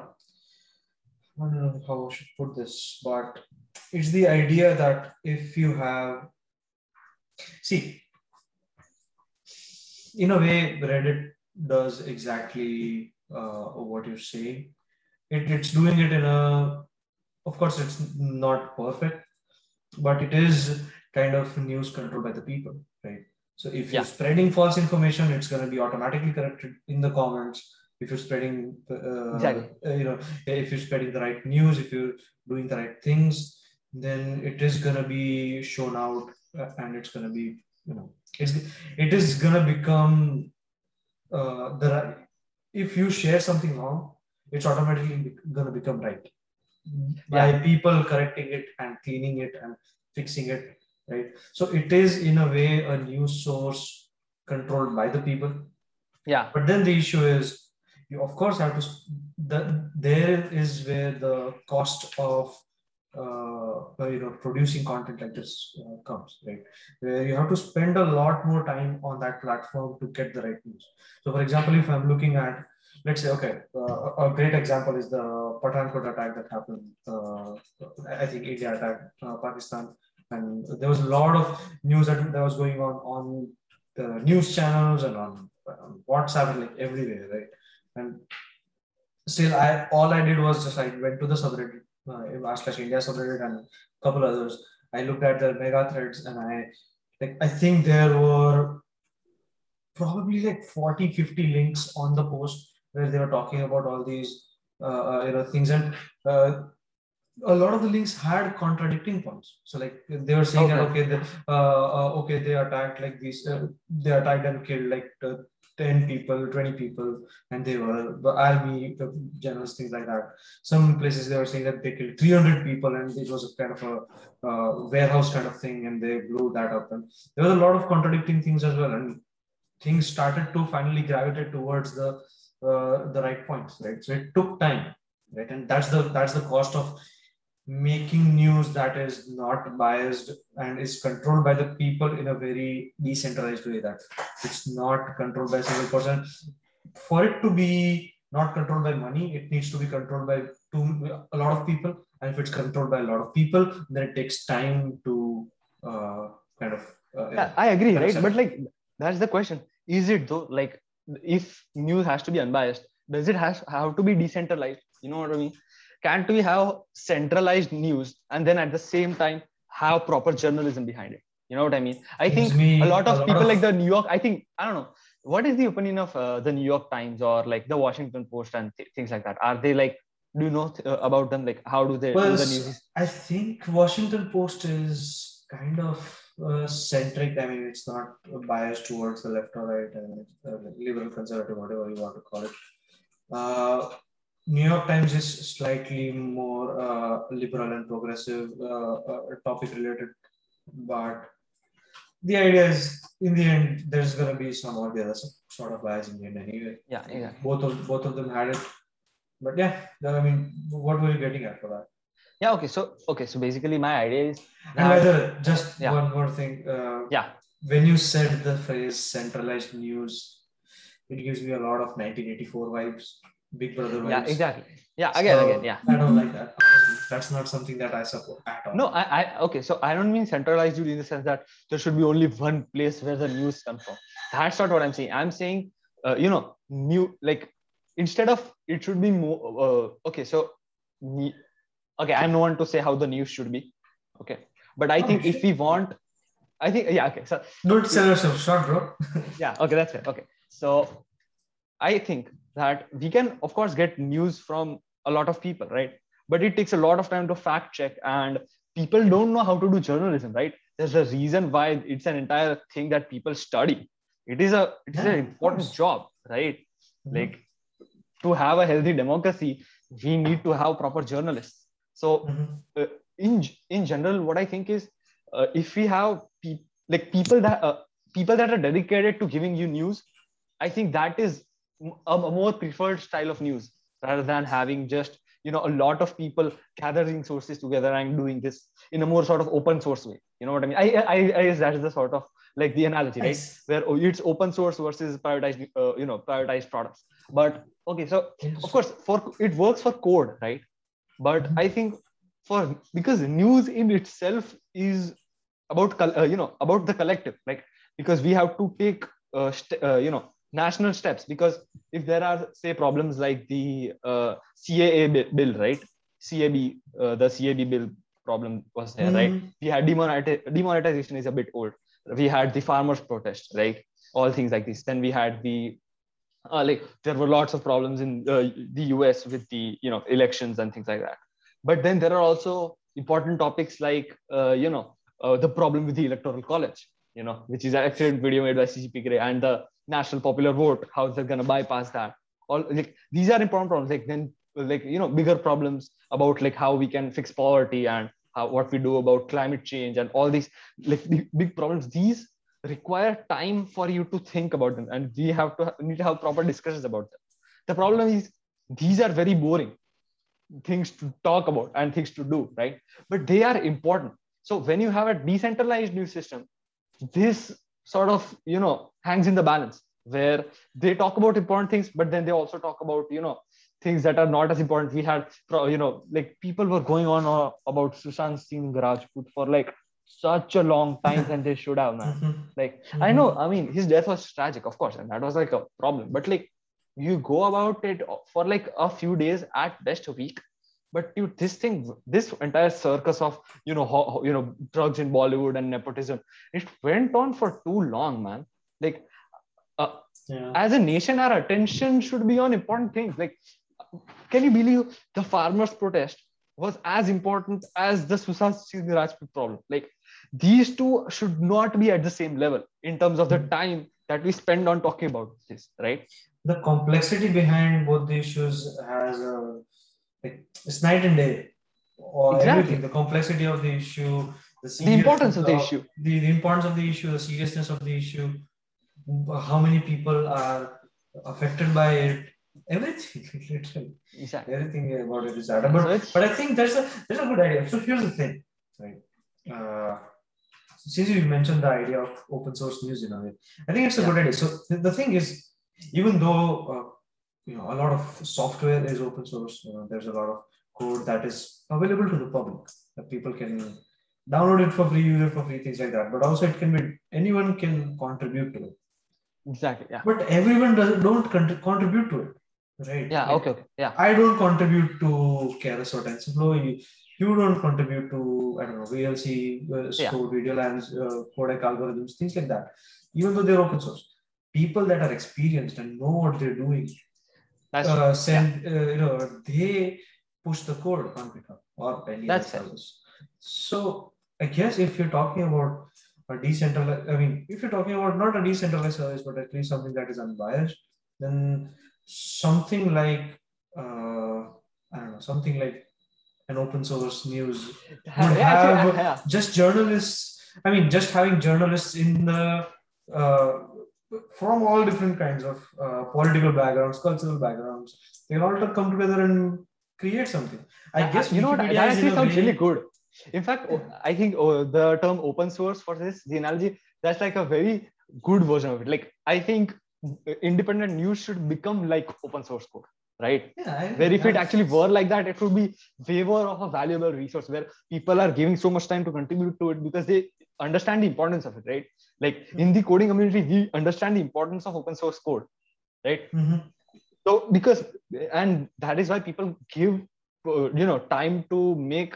I don't know how I should put this, but it's the idea that if you have, see, in a way, Reddit does exactly uh, what you say. It, it's doing it in a, of course, it's not perfect, but it is kind of news controlled by the people, right? So if Yeah. you're spreading false information, it's going to be automatically corrected in the comments. If you're spreading, uh, Exactly. you know, if you're spreading the right news, if you're doing the right things, then it is going to be shown out, uh, and it's going to be, you know, it's it is going to become uh, the right. If you share something wrong, it's automatically going to become right. By people correcting it and cleaning it and fixing it right? So it is in a way a news source controlled by the people. Yeah. But then the issue is you of course have to the, there is where the cost of uh, you know producing content like this uh, comes right? Where you have to spend a lot more time on that platform to get the right news. So for example if i'm looking at let's say okay uh, a great example is the pathankot attack that happened uh, i think india attacked uh, pakistan. And there was a lot of news that, that was going on on the news channels and on, on whatsapp and like everywhere right? And still i all i did was just i went to the subreddit uh, slash india subreddit and a couple others. I looked at the mega threads and i like i think there were probably like 40 50 links on the post where they were talking about all these uh, uh, you know things. And uh, a lot of the links had contradicting points. So like they were saying that okay. the, uh, uh, okay they attacked like these uh, they attacked and killed like 10 people 20 people and they were the army the generals things like that. Some places they were saying that they killed 300 people and it was a kind of a uh, warehouse kind of thing and they blew that up. And there was a lot of contradicting things as well. And things started to finally gravitate towards the uh, the right points right? So it took time right? And that's the that's the cost of making news that is not biased and is controlled by the people in a very decentralized way that it's not controlled by a single person. For it to be not controlled by money it needs to be controlled by two, a lot of people. And if it's controlled by a lot of people then it takes time to uh, kind of uh, yeah, i agree right? But like that's the question. Is it though like if news has to be unbiased does it has have to be decentralized? You know what i mean can't we have centralized news and then at the same time have proper journalism behind it? You know what i mean? I think me a lot of a lot people of- like the new york i think i don't know. What is the opinion of uh, the new york times or like the washington post and th- things like that? Are they like do you know th- uh, about them? Like how do they do the news? I think Washington Post is kind of uh, centric. I mean, it's not biased towards the left or right, and uh, liberal, conservative, whatever you want to call it. New York Times is slightly more uh, liberal and progressive, uh, uh, topic related, but the idea is, in the end, there's going to be some or the other sort of bias in the end anyway. yeah yeah. Both of both of them had it, but yeah, I mean, what were you getting at for that? yeah okay so okay so basically my idea is And whether just Yeah. one more thing, uh, yeah when you said the phrase centralized news, it gives me a lot of 1984 vibes, Big Brother vibes. yeah exactly yeah again So, again yeah I don't like that. honestly. That's not something that I support at all. No, I, I okay. So I don't mean centralized in the sense that there should be only one place where the news comes from. That's not what I'm saying. I'm saying, uh, you know, new like instead of it should be more. Uh, okay, so okay, I'm no one to say how the news should be. Okay, but I think if we want, I think yeah. Okay, so Don't sell yourself short, bro. (laughs) yeah okay that's it okay so i think that we can of course get news from a lot of people right? But it takes a lot of time to fact check and people don't know how to do journalism right? There's a reason why it's an entire thing that people study. It is a it is Yeah, an important job right? Mhm. like to have a healthy democracy we need to have proper journalists. So Mhm. in in general, what I think is uh, if we have pe- like people that uh, people that are dedicated to giving you news, I think that is a, more preferred style of news rather than having just you know a lot of people gathering sources together and doing this in a more sort of open source way. You know what i mean? I i, I guess that is the sort of like the analogy right? Nice. where oh, it's open source versus prioritized uh, you know prioritized products. But okay so of course for it works for code right? But Mhm. i think for because news in itself is about uh, you know about the collective like because we have to take uh, st- uh, you know national steps. Because if there are say problems like the uh, CAA bill right? CAB uh, the CAB bill problem was there right? Mhm. we had demonetize- demonetization is a bit old. We had the farmers protest right? All things like this. Then we had the uh, like there were lots of problems in uh, the us with the you know elections and things like that. But then there are also important topics like uh, you know uh, the problem with the electoral college you know which is an excellent video made by CGP Grey and the national popular vote how they're going to bypass that? All like these are important problems like then like you know bigger problems about like how we can fix poverty and how what we do about climate change and all these like big, problems. These require time for you to think about them and we have to need to have proper discussions about them. The problem is these are very boring things to talk about and things to do right? But they are important. So when you have a decentralized news system this sort of you know hangs in the balance where they talk about important things but then they also talk about you know things that are not as important. We had you know like people were going on uh, about sushant singh rajput for like such a long time than they should have man. Mhm. like i know i mean his death was tragic of course and that was like a problem but like you go about it for like a few days at best a week but dude this thing this entire circus of you know ho- ho- you know drugs in bollywood and nepotism it went on for too long man. Like uh, Yeah. as a nation our attention should be on important things. Like can you believe the farmers protest was as important as the Singh Rajput problem? Like these two should not be at the same level in terms of the hmm. time that we spend on talking about this right? The complexity behind both the issues has a like it's night and day. Or Exactly. everything the complexity of the issue the, the importance of the seriousness issue. the, the importance of the issue the seriousness of the issue how many people are affected by it everything (laughs) literally. Exactly. Everything about it is So but, it's- but i think there's a there's a good idea. So here's the thing right? Uh, since you mentioned the idea of open source news in a way i think it's a Yeah. good idea. So the, the thing is even though uh, you know a lot of software is open source you know, there's a lot of code that is available to the public that people can download it for free use it for free things like that but also it can be anyone can contribute to it exactly yeah but everyone doesn't don't contri- contribute to it right yeah Like, okay okay yeah I don't contribute to Keras or TensorFlow. You, you don't contribute to I don't know VLC, uh, Yeah. Video Labs, uh, codec algorithms, things like that. Even though they're open source, people that are experienced and know what they're doing, that's uh, send uh, you know they push the code on GitHub or any That's service. So I guess if you're talking about a decentralized, I mean, if you're talking about not a decentralized service, but at least something that is unbiased, then something like uh, I don't know, something like an open source news (laughs) would have yeah. just journalists. I mean, just having journalists in the uh, from all different kinds of uh, political backgrounds, cultural backgrounds, they can all come together and create something. I Yeah, guess you know what? That actually sounds way- really good. In fact oh, i think oh, the term open source for this the analogy that's like a very good version of it. Like i think independent news should become like open source code right? Yeah, where if it actually were like that it would be favor of a valuable resource where people are giving so much time to contribute to it because they understand the importance of it right? Like in the coding community we understand the importance of open source code right? Mhm. so because and that is why people give uh, you know time to make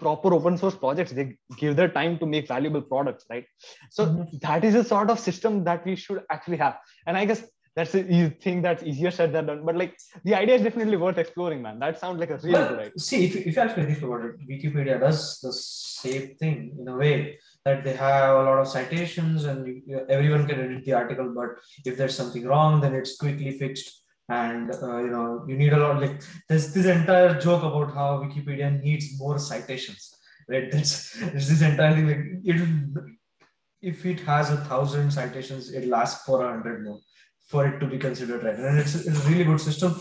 proper open source projects. They give their time to make valuable products right? So Mhm. that is a sort of system that we should actually have. And i guess that's a you think that's easier said than done but like the idea is definitely worth exploring man that sounds like a really good idea see, if, if you actually think about it, Wikipedia does the same thing in a way that they have a lot of citations and you, everyone can edit the article. But if there's something wrong, then it's quickly fixed. And uh, you know, you need a lot. Like there's this entire joke about how Wikipedia needs more citations. right? That's this is entirely like it. If it has a thousand citations, it'll ask for a hundred more for it to be considered right, and it's, a really good system.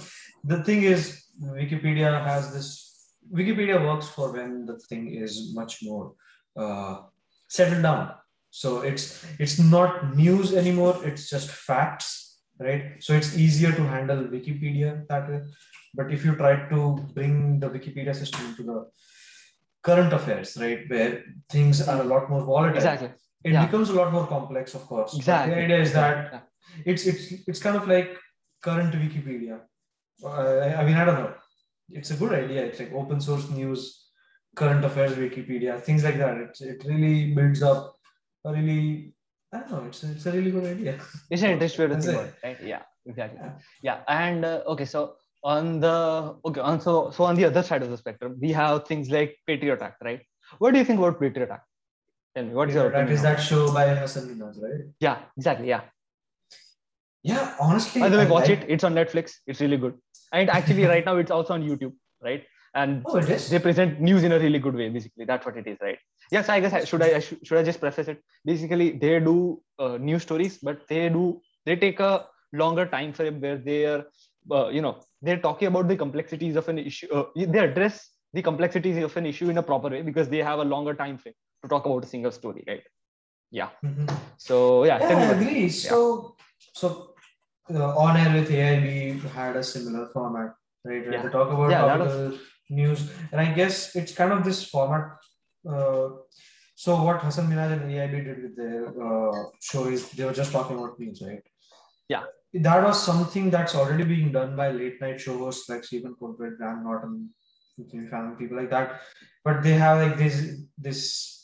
The thing is, Wikipedia has this. Wikipedia works for when the thing is much more uh, settled down. So it's it's not news anymore. It's just facts, right? So it's easier to handle Wikipedia that way. But if you try to bring the Wikipedia system to the current affairs, right, where things are a lot more volatile, exactly. it Yeah. becomes a lot more complex, of course. But Exactly. the idea is that Yeah. It's it's it's kind of like current Wikipedia. Uh, I, mean, I don't know. It's a good idea. It's like open source news, current affairs Wikipedia, things like that. It it really builds up a really I don't know. It's a, it's a really good idea. It's an interesting way to think it. about right? Yeah, exactly. Yeah. Yeah, and uh, okay, so on the okay, on so so on the other side of the spectrum, we have things like Patriot Act, right? What do you think about Patriot Act? Tell me, what is your that opinion? is that show by Hassan Minhaj, right? Yeah, exactly. Yeah. Yeah, honestly. By the way, I watch like- it. It's on Netflix. It's really good. And actually, right now, it's also on YouTube, right? And Oh, it is. they present news in a really good way. Basically, that's what it is, right? Yes, I guess I, should I should, I just preface it? Basically, they do uh, news stories, but they do they take a longer time frame where they are, uh, you know, they're talking about the complexities of an issue. Uh, they address the complexities of an issue in a proper way because they have a longer time frame to talk about a single story, right? Yeah. Mhm. So yeah, Yeah, I agree. So, so uh, on air with AIB had a similar format, right? Where Yeah. they talk about Yeah, topical news, and I guess it's kind of this format. Uh, so what Hassan Minhaj and AIB did with their uh, show is they were just talking about news, right? Yeah. That was something that's already being done by late night show hosts like Stephen Colbert, Graham Norton, Fallon, people like that. But they have like this this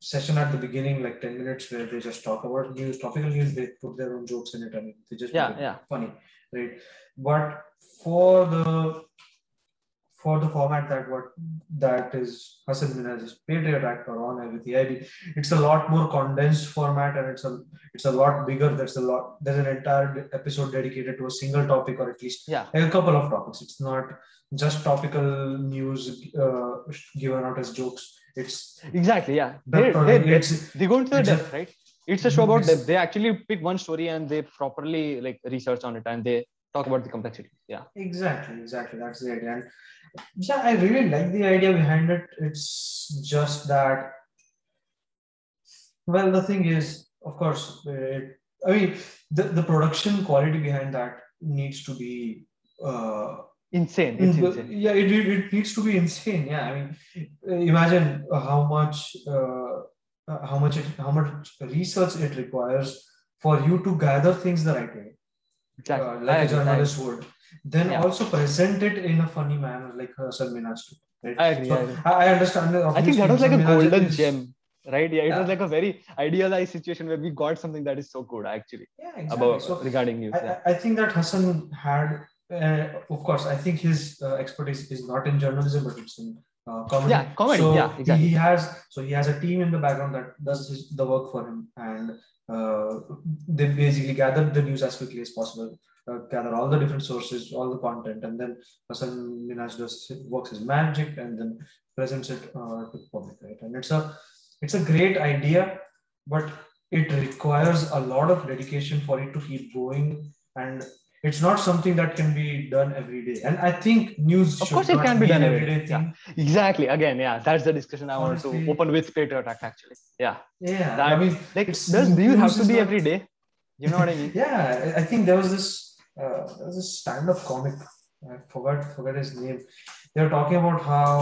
session at the beginning, like 10 minutes, where they just talk about news, topical news, they put their own jokes in it and they just Yeah, yeah. funny, right? But for the for the format that what that is Hassan Minhaj's Patriot Act or on with AIB, it's a lot more condensed format and it's a it's a lot bigger. There's a lot there's an entire episode dedicated to a single topic or at least Yeah. a couple of topics. It's not just topical news uh, given out as jokes. It's exactly yeah. They, they, they go into the it's a- depth, right? It's a show about depth. They actually pick one story and they properly like research on it and they talk about the complexity. Yeah. Exactly, exactly. That's the idea. And yeah, I really like the idea behind it. It's just that, well, the thing is, of course, it, I mean, the, the production quality behind that needs to be, uh, Insane. It's in- insane. yeah, it, it, it needs to be insane. Yeah, I mean, uh, imagine how much, uh, uh, how much, it, how much research it requires for you to gather things the right way Exactly. uh, I like a agree, I journalist would. Then Yeah. also present it in a funny manner, like Hassan Minhaj did. Right? I agree, So I agree. I, understand. I think that was like a golden is- gem, right? Yeah, it Yeah. was like a very idealized situation where we got something that is so good actually Yeah, exactly. about so regarding news. I, Yeah. I I think that Hassan had, uh, of course, I think his uh, expertise is not in journalism, but it's in uh, comedy. Yeah, comedy, So yeah, exactly. He has so he has a team in the background that does his, the work for him, and uh, they basically gather the news as quickly as possible, uh, gather all the different sources, all the content, and then Hassan Minhaj does works his magic and then presents it uh, to the public, right? And it's a it's a great idea, but it requires a lot of dedication for it to keep going and it's not something that can be done every day and i think news Of course it can be done an every day, thing. Exactly. Again, yeah, that's the discussion I want to open with Patriot Act actually. Yeah. yeah That- i mean Like, does do you have to be not- every day? You know what I mean? (laughs) yeah i I think there was this uh, there was this stand-up comic i forgot forgot his name they were talking about how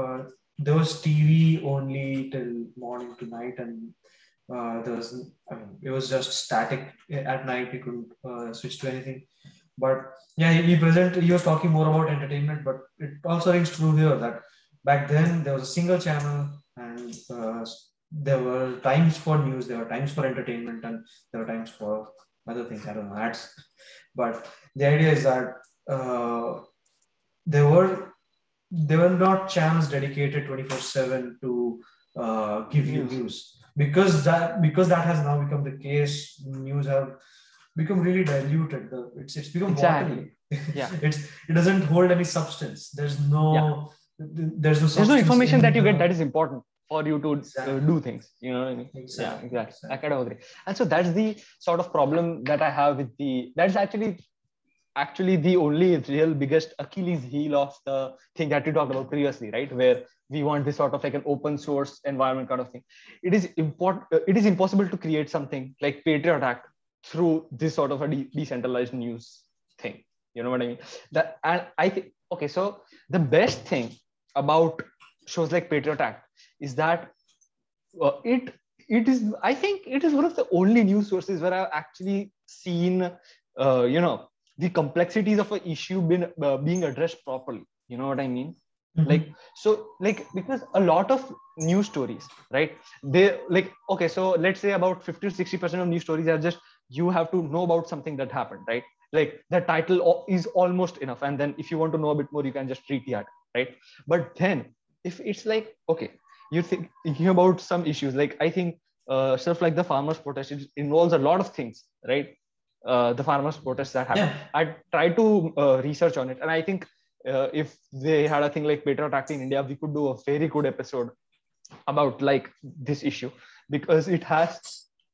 uh, there was tv only till morning to night and uh, there was i mean it was just static. At night you couldn't uh, switch to anything. But yeah he, he present he was talking more about entertainment but it also rings true here that back then there was a single channel and uh, there were times for news there were times for entertainment and there were times for other things. I don't know ads. (laughs) But the idea is that uh, there were there were not channels dedicated 24 7 to uh, give you News. Because that because that has now become the case news have become really diluted The- it's it's become Exactly. watery (laughs) Yeah. it's it doesn't hold any substance there's no Yeah. there's no there's no information in that you the- get that is important for you to uh, do things you know what i mean Exactly. yeah exactly i kind of agree and so that's the sort of problem that i have with the that's actually actually the only real biggest achilles heel of the thing that we talked about previously right? Where we want this sort of like an open source environment kind of thing. It is important it is impossible to create something like patriot act through this sort of a de- decentralized news thing. You know what i mean? That and i think okay so the best thing about shows like patriot act is that uh, it it is i think it is one of the only news sources where i've actually seen uh, you know the complexities of an issue been uh, being addressed properly. You know what i mean? Mhm. like so like because a lot of news stories right? They like okay so let's say about 50 to 60 percent of news stories are just you have to know about something that happened right? Like the title is almost enough. And then if you want to know a bit more you can just read the article right? But then if it's like okay you think thinking about some issues like i think uh, stuff like the farmers protest it involves a lot of things right uh, the farmers protest that happened yeah I tried to uh, research on it, and I think uh, if they had a thing like Patriot Act in India, we could do a very good episode about like this issue because it has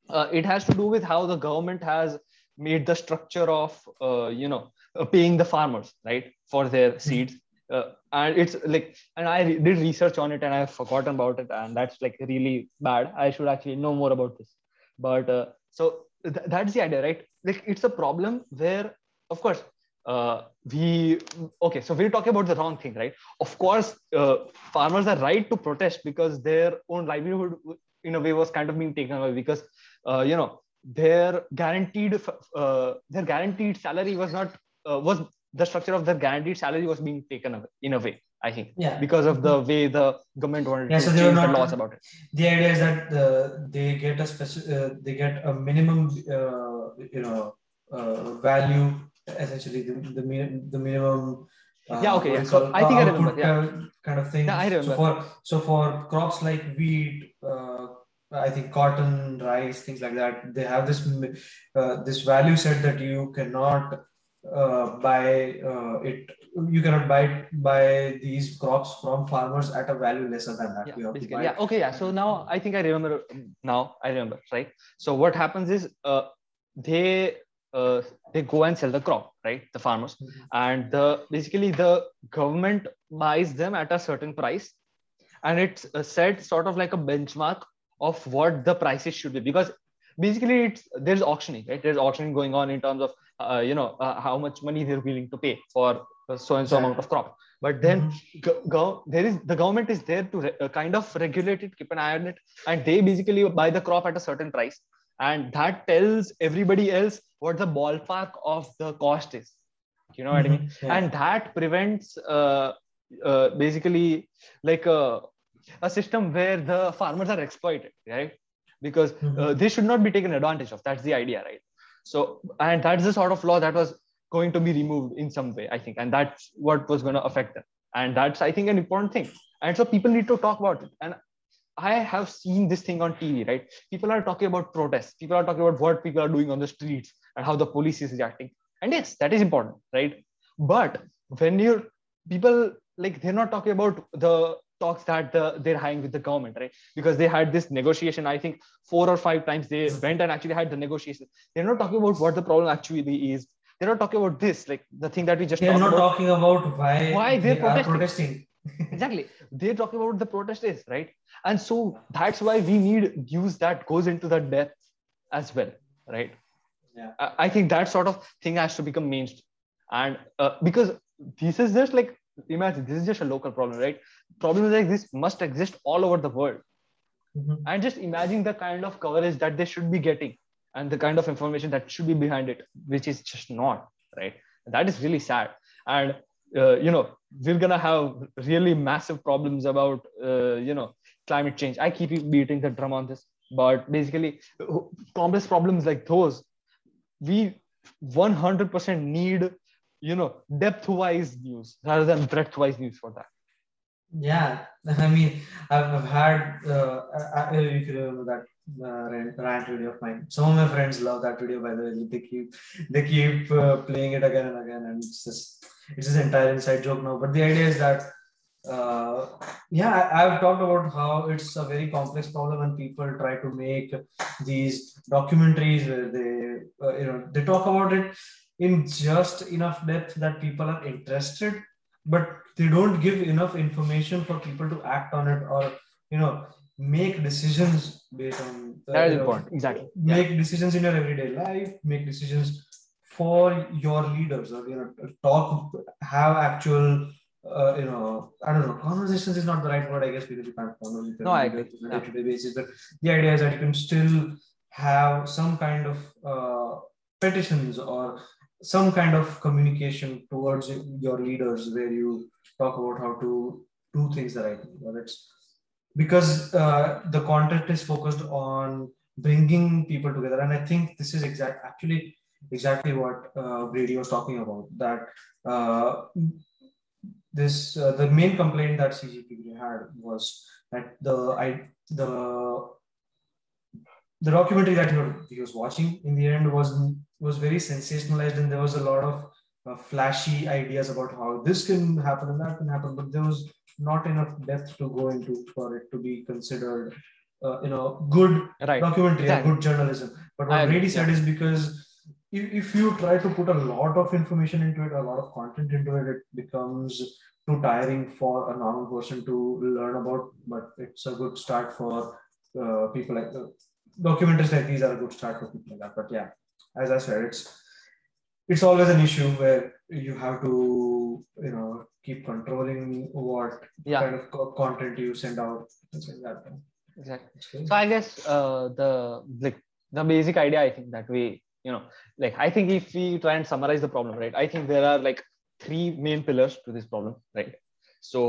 uh, it has to do with how the government has made the structure of uh, you know paying the farmers right for their seeds. Uh, and it's like, and I re- did research on it and I've forgotten about it, and that's like really bad. I should actually know more about this. But uh, so th- that's the idea, right? Like, it's a problem where, of course, uh, we okay so we're talking about the wrong thing right of course uh, farmers are right to protest because their own livelihood in a way was kind of being taken away because uh, you know their guaranteed uh, their guaranteed salary was not uh, was the structure of their guaranteed salary was being taken away in a way i think yeah because of the way the government wanted Yeah, to so they were change the laws about it the idea is that uh, they get a specific uh, they get a minimum uh, you know uh, value essentially the, the, the minimum uh, Yeah, okay, yeah. So I think I uh, remember, yeah. kind of thing Yeah, I so for so for crops like wheat uh, I think cotton, rice, things like that. They have this uh, this value set that you cannot uh, buy uh, it. You cannot buy buy these crops from farmers at a value lesser than that. Yeah have to basically. buy yeah okay yeah. So now i think i remember now i remember right? So what happens is uh, they uh, they go and sell the crop right? The farmers. Mhm. and the basically the government buys them at a certain price. And it's uh, set sort of like a benchmark of what the prices should be. Because basically it's there's auctioning right? There's auctioning going on in terms of uh, you know uh, how much money (laughs) they're willing to pay for so and so amount of crop but then Mhm. go, go, there is the government is there to re, uh, kind of regulate it keep an eye on it and they basically buy the crop at a certain price and that tells everybody else what the ballpark of the cost is you know what i mean. Yeah. and that prevents uh, uh, basically like a, a system where the farmers are exploited right because uh, Mhm. they should not be taken advantage of that's the idea right so and that's the sort of law that was going to be removed in some way i think. And that's what was going to affect them. And that's i think an important thing. And so people need to talk about it. And i have seen this thing on tv right? People are talking about protests. People are talking about what people are doing on the streets and how the police is reacting. And yes that is important right? But when you're people like they're not talking about the talks that the, they're having with the government right? Because they had this negotiation i think four or five times they went and actually had the negotiation. They're not talking about what the problem actually is. They're not talking about this like the thing that we just They're not about. talking about why, Why they they're are protesting. protesting. (laughs) exactly. They're talking about the protest is right? And so that's why we need news that goes into the depth as well right? Yeah. i, I think that sort of thing has to become mainstream. And uh, because this is just like imagine this is just a local problem right? Problems like this must exist all over the world. Mhm. and just imagine the kind of coverage that they should be getting and the kind of information that should be behind it which is just not right? That is really sad. And uh, you know we're gonna have really massive problems about uh, you know climate change. I keep beating the drum on this but basically uh, complex problems like those we 100% need you know depth wise news rather than breadth wise news for that Yeah, (laughs) I mean, I've, I've had, uh, I, you remember that uh, rant, video of mine. Some of my friends love that video, by the way. They keep, they keep uh, playing it again and again, and it's just, it's just entire inside joke now. But the idea is that uh, yeah, I, have talked about how it's a very complex problem, and people try to make these documentaries where they, uh, you know, they talk about it in just enough depth that people are interested, but they don't give enough information for people to act on it or, you know, make decisions based on. Uh, that is important. Exactly. Make yeah. decisions in your everyday life. Make decisions for your leaders, or you know, talk, have actual uh, you know, I don't know, conversations is not the right word, I guess, because you can't follow it no, I agree. on a day-to-day basis. But the idea is that you can still have some kind of uh, petitions or some kind of communication towards your leaders where you talk about how to do things the right way. Whether it's because uh, the content is focused on bringing people together, and I think this is exact actually exactly what uh, Brady was talking about. That uh, this uh, the main complaint that CGP Grey had was that the I the the documentary that he was watching in the end was was very sensationalized and there was a lot of uh, flashy ideas about how this can happen and that can happen but there was not enough depth to go into for it to be considered uh, you know good right. documentary exactly. good journalism but what Brady said is because if, if you try to put a lot of information into it, a lot of content into it, it becomes too tiring for a normal person to learn about. But it's a good start for uh, people like the uh, documentaries like these are a good start for people like that. But yeah, as I said, it's it's always an issue where you have to you know keep controlling what yeah. kind of content you send out like that. Exactly. So I guess uh, the like the basic idea I think that we you know like i think if we try and summarize the problem right i think there are like three main pillars to this problem right so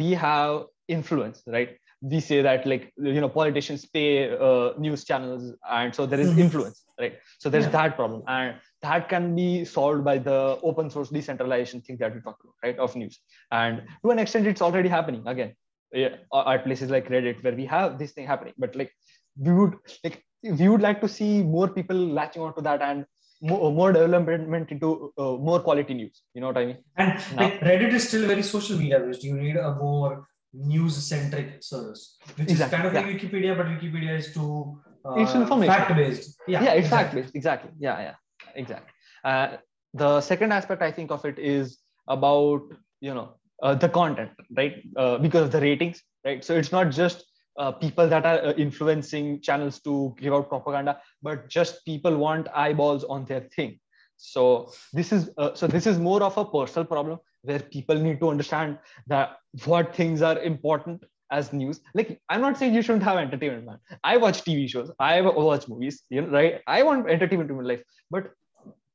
we have influence right we say that like you know politicians pay uh, news channels and so there is mm-hmm. influence right so there's yeah. that problem and that can be solved by the open source decentralization thing that we talked about right of news and to an extent it's already happening again at places like reddit where we have this thing happening but like we would like we would like to see more people latching onto that and more, more development into uh, more quality news. You know what I mean? And like Reddit is still very social media based. You need a more news centric service, which exactly. is kind of yeah. like Wikipedia, but Wikipedia is too uh, it's information fact based. Yeah, yeah, it's exactly. fact based. Exactly. Yeah, yeah, exactly. Uh, the second aspect I think of it is about you know uh, the content, right? Uh, because of the ratings, right? So it's not just uh, people that are uh, influencing channels to give out propaganda but just people want eyeballs on their thing so this is uh, so this is more of a personal problem where people need to understand that what things are important as news. Like i'm not saying you shouldn't have entertainment man. I watch tv shows. I watch movies you know right? I want entertainment in my life. But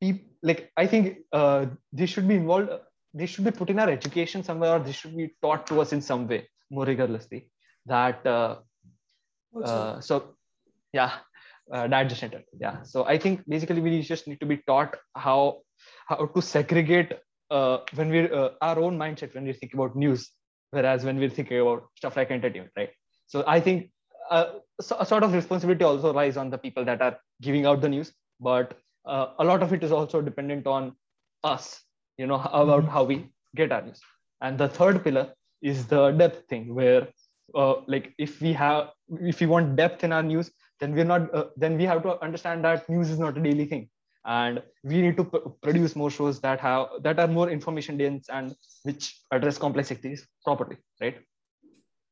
people like i think uh, they should be involved they should be put in our education somewhere or they should be taught to us in some way more rigorously. That uh, uh, so yeah uh, that just entered. Yeah. So i think basically we just need to be taught how how to segregate uh, when we're uh, our own mindset when we think about news whereas when we're thinking about stuff like entertainment right? So i think uh, so, a sort of responsibility also lies on the people that are giving out the news but uh, a lot of it is also dependent on us you know about mm-hmm. how we get our news. And the third pillar is the depth thing where uh, like if we have if we want depth in our news then we're not uh, then we have to understand that news is not a daily thing and we need to p- produce more shows that have that are more information dense and which address complexities properly right?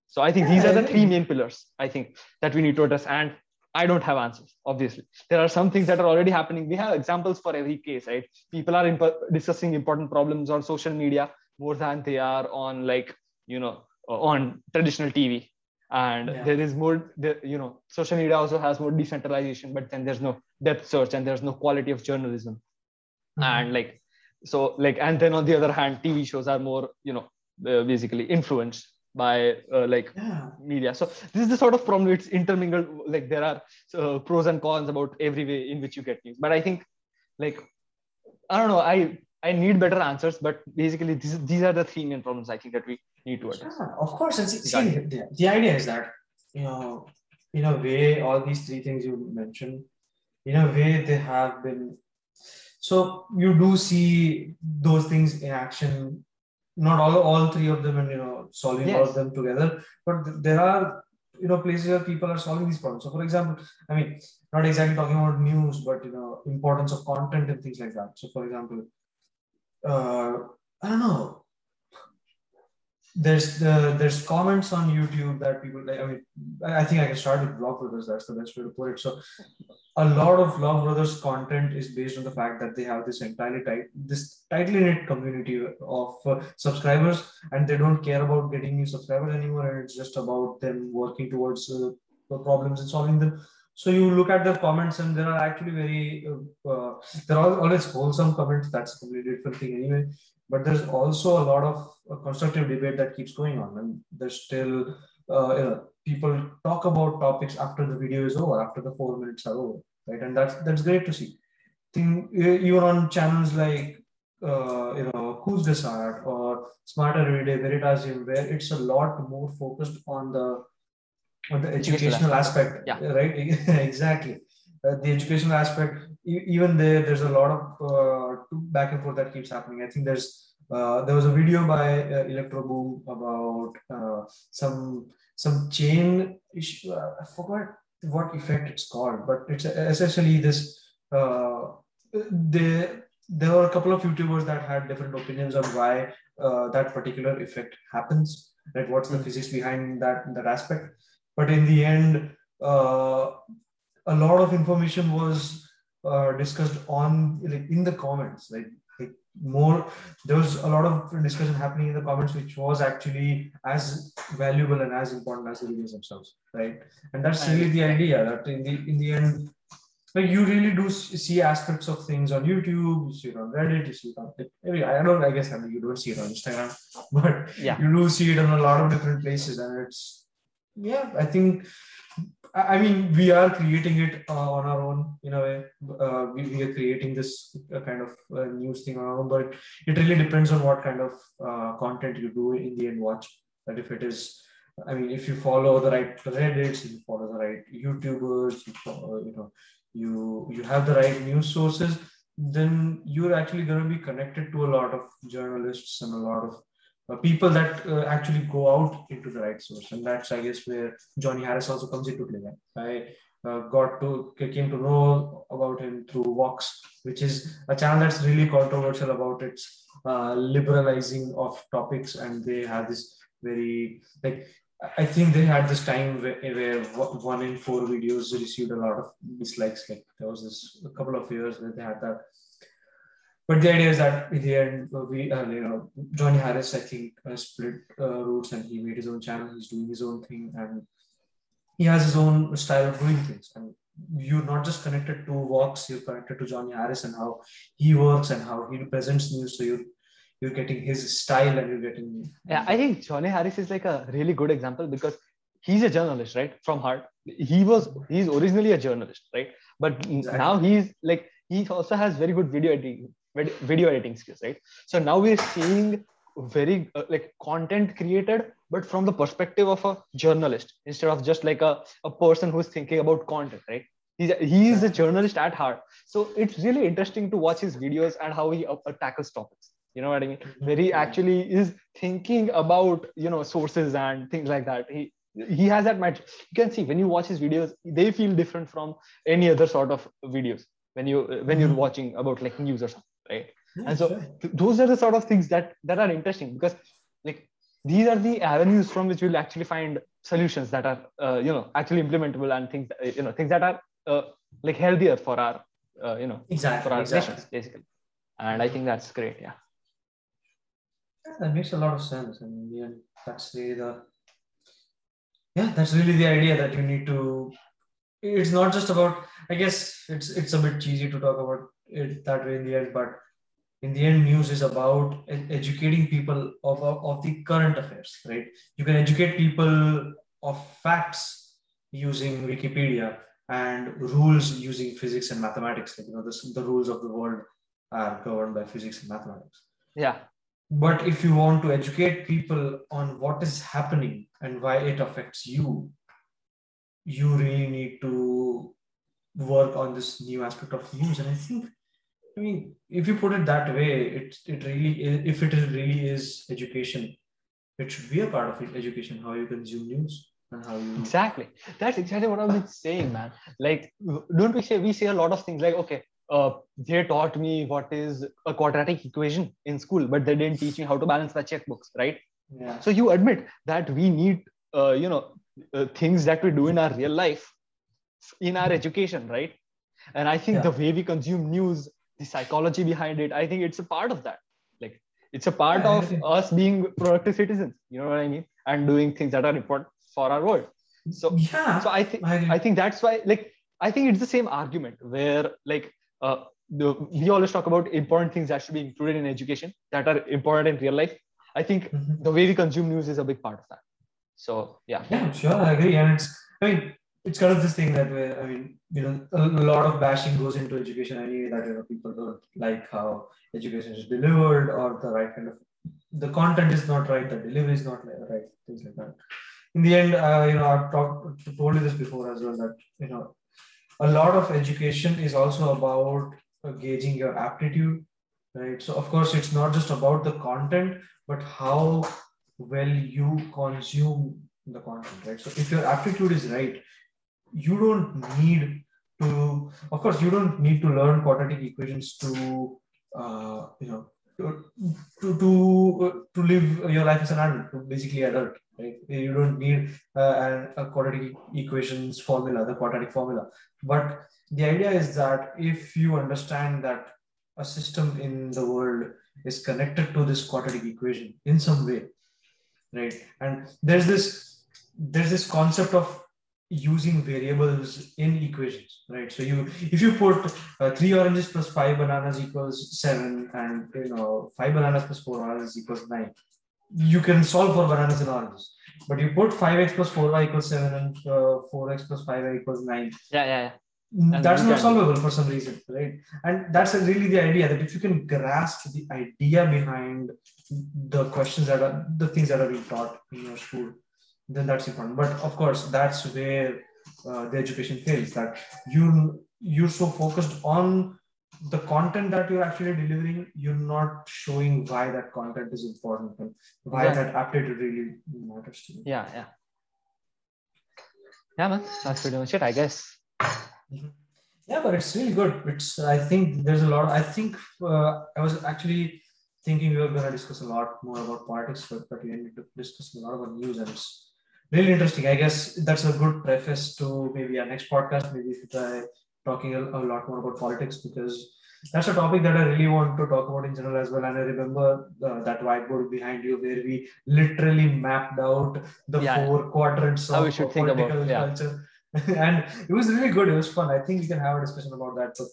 So i think these are the three main pillars i think that we need to address. And i don't have answers obviously. There are some things that are already happening. We have examples for every case right? People are imp- discussing important problems on social media more than they are on like you know on traditional TV. And yeah. there is more, you know, social media also has more decentralization, but then there's no depth search and there's no quality of journalism. Mm-hmm. And like, so like, and then on the other hand, TV shows are more, you know, uh, basically influenced by uh, like yeah. media. So this is the sort of problem. It's intermingled. Like there are uh, pros and cons about every way in which you get news. But I think, like, I don't know. I I need better answers, but basically these, these are the three main problems I think that we need to address. Yeah, of course. And see, see the, the idea is that, you know, in a way, all these three things you mentioned, in a way, they have been. So you do see those things in action not all all three of them and you know solving all of them together, but th- there are you know places where people are solving these problems. So, for example, I mean, not exactly talking about news, but you know, importance of content and things like that. So, for example, uh, I don't know. There's the there's comments on YouTube that people like. I mean, I think I can start with Vlogbrothers. That's the best way to put it. So, a lot of Vlogbrothers content is based on the fact that they have this entirely tight, this tightly knit community of uh, subscribers, and they don't care about getting new subscribers anymore, and it's just about them working towards uh, the problems and solving them. So you look at the comments, and there are actually very uh, uh, there are always wholesome comments. That's a completely different thing anyway. But there's also a lot of uh, constructive debate that keeps going on, and there's still uh, you know, people talk about topics after the video is over, after the four minutes are over, right? And that's that's great to see. Think even on channels like uh, you know Kurzgesagt or Smarter Everyday Veritasium, where it's a lot more focused on the on the Educational educational aspect, Yeah. right? (laughs) exactly. Uh, the educational aspect, e- even there, there's a lot of uh, back and forth that keeps happening. I think there's uh, there was a video by uh, ElectroBOOM about uh, some some chain issue. I forgot what effect it's called, but it's essentially this. Uh, they there were a couple of YouTubers that had different opinions on why uh, that particular effect happens. Right, what's the physics behind that that aspect? But in the end, uh, a lot of information was uh, discussed on like in the comments. Like, like more, there was a lot of discussion happening in the comments, which was actually as valuable and as important as the videos themselves, right? And that's really the idea that in the in the end, like you really do see aspects of things on YouTube, you see it on Reddit, you see it on like, I don't I guess I mean you don't see it on Instagram, (laughs) but Yeah. you do see it on a lot of different places, and it's yeah, I think I mean we are creating it uh, on our own in a way. Uh, we, we are creating this uh, kind of uh, news thing on our own, but it really depends on what kind of uh, content you do in the end watch. That if it is I mean, if you follow the right Reddits, if you follow the right YouTubers, you follow, you know, you you have the right news sources, then you're actually going to be connected to a lot of journalists and a lot of uh, people that uh, actually go out into the right source, and that's I guess where Johnny Harris also comes into play. I uh, got to came to know about him through Vox, which is a channel that's really controversial about its uh, liberalizing of topics, and they have this very like I think they had this time where, where one in four videos received a lot of dislikes. Like there was this a couple of years where they had that. But the idea is that in the end, we, uh, you know, Johnny Harris, I think, uh, split uh, routes and he made his own channel. He's doing his own thing and he has his own style of doing things. And you're not just connected to Vox, you're connected to Johnny Harris and how he works and how he presents news. So you're you're getting his style and you're getting Yeah, I think Johnny Harris is like a really good example because he's a journalist, right? From heart. He was he's originally a journalist, right? But Exactly. now he's like he also has very good video editing video editing skills, right? So now we're seeing very uh, like content created, but from the perspective of a journalist instead of just like a, a person who's thinking about content, right? He's a, he is a journalist at heart. So it's really interesting to watch his videos and how he uh, tackles topics. You know what I mean? where he actually is thinking about you know sources and things like that he he has that match you can see when you watch his videos they feel different from any other sort of videos when you when you're Mhm. watching about like news or something right Yeah, and so sure. th- those are the sort of things that that are interesting because like these are the avenues from which we'll actually find solutions that are uh, you know actually implementable and things that, you know things that are uh, like healthier for our uh, you know exactly for our exactly. nations basically and i think that's great yeah Yeah, that makes a lot of sense. And the that's really the yeah, that's really the idea that you need to. It's not just about. I guess it's it's a bit cheesy to talk about it that way in the end, but in the end, news is about educating people of of the current affairs, right? You can educate people of facts using Wikipedia and rules using physics and mathematics. Like you know, the the rules of the world are governed by physics and mathematics. yeah But if you want to educate people on what is happening and why it affects you, you really need to work on this new aspect of news. And I think I mean, if you put it that way, it it really is, if it is really is education, it should be a part of it, education, how you consume news and how you exactly that's exactly what i've been saying man like don't we say we say a lot of things like okay uh, they taught me what is a quadratic equation in school but they didn't teach me how to balance my checkbooks right yeah. so you admit that we need uh, you know uh, things that we do in our real life in our education right and i think Yeah. the way we consume news the psychology behind it i think it's a part of that like it's a part of us being productive citizens you know what i mean and doing things that are important for our world so yeah. so i think I think that's why, like, I think it's the same argument where, like, uh, the, we always talk about important things that should be included in education that are important in real life. I think Mhm. the way we consume news is a big part of that. So yeah, Yeah, sure, I agree. And it's, I mean, it's kind of this thing that where, I mean, you know, a lot of bashing goes into education anyway, that, you know, people don't like how education is delivered or the right kind of, the content is not right, the delivery is not right, things like that. In the end, uh, you know, I've talked, told you this before as well, that, you know, a lot of education is also about uh, gauging your aptitude, right? So, of course, it's not just about the content, but how well you consume the content, right? So if your aptitude is right, you don't need to, of course, you don't need to learn quadratic equations to, uh, you know, to to to, live your life as an adult, basically adult, right? You don't need uh, a quadratic equations formula, the quadratic formula. But the idea is that if you understand that a system in the world is connected to this quadratic equation in some way, right? And there's this there's this concept of using variables in equations, right? So you if you put uh, three oranges plus five bananas equals seven, and you know five bananas plus four oranges equals nine, you can solve for bananas and oranges. But you put five x plus four y equals seven and uh, four x plus five y equals nine. yeah, yeah, yeah. And That's not solvable for some reason, right? And that's really the idea that if you can grasp the idea behind the questions that are the things that are being taught in your school, then that's important. But of course, that's where uh, the education fails. That you you're so focused on the content that you're actually delivering, you're not showing why that content is important and why Exactly. that aptitude really matters to you. Yeah, yeah. Yeah, man. That's pretty much it, I guess. Yeah, but it's really good. It's I think there's a lot. I think uh, I was actually thinking we were going to discuss a lot more about politics, but, but we ended up discussing a lot about news, and it's really interesting. I guess that's a good preface to maybe our next podcast. Maybe if we try talking a, a lot more about politics because that's a topic that I really want to talk about in general as well. And I remember uh, that whiteboard behind you where we literally mapped out the Yeah. four quadrants How of think about- political yeah. culture. (laughs) and it was really good. It was fun. I think we can have a discussion about that, but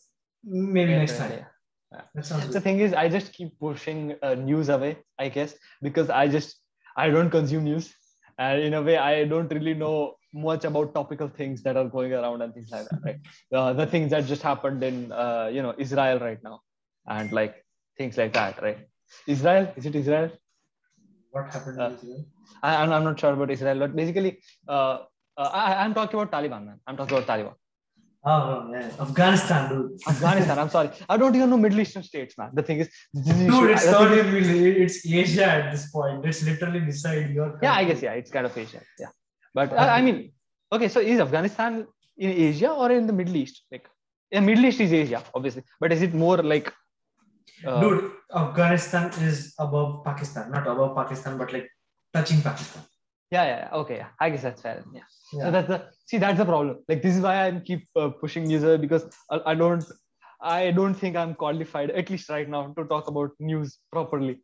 maybe Yeah, next time. yeah. That sounds the good. thing is i just keep pushing uh, news away i guess because i just i don't consume news and in a way i don't really know much about topical things that are going around and things like that right? Uh, the things that just happened in uh, you know israel right now and like things like that right? Israel? Is it israel? What happened Uh, in Israel? I, I'm, I'm not sure about israel but basically uh, uh, I, i'm talking about taliban man. I'm talking about taliban Oh, yeah. Afghanistan, dude. afghanistan i'm sorry i don't even know middle eastern states man the thing is this is- Dude, it's the not is- it's Asia at this point. It's literally beside your country. yeah i guess yeah it's kind of asia yeah but uh, i mean okay so is afghanistan in asia or in the middle east like yeah, middle east is asia obviously but is it more like uh, Dude, Afghanistan is above Pakistan. Not above Pakistan, but like touching Pakistan. Yeah, yeah yeah. Okay yeah. I guess that's fair yeah, Yeah. So that's the see that's the problem. Like this is why i keep uh, pushing news because I, I don't i don't think i'm qualified at least right now to talk about news properly.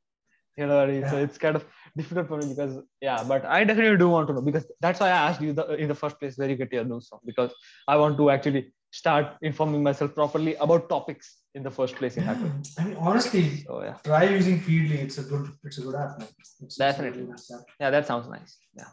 You know what I mean? so it's kind of difficult for me because yeah but i definitely do want to know because that's why i asked you the, in the first place where you get your news from because i want to actually start informing myself properly about topics in the first place in way I mean, honestly, so yeah try using Feedly. It's a good, it's a good app. It's, Definitely. nice app. yeah that sounds nice yeah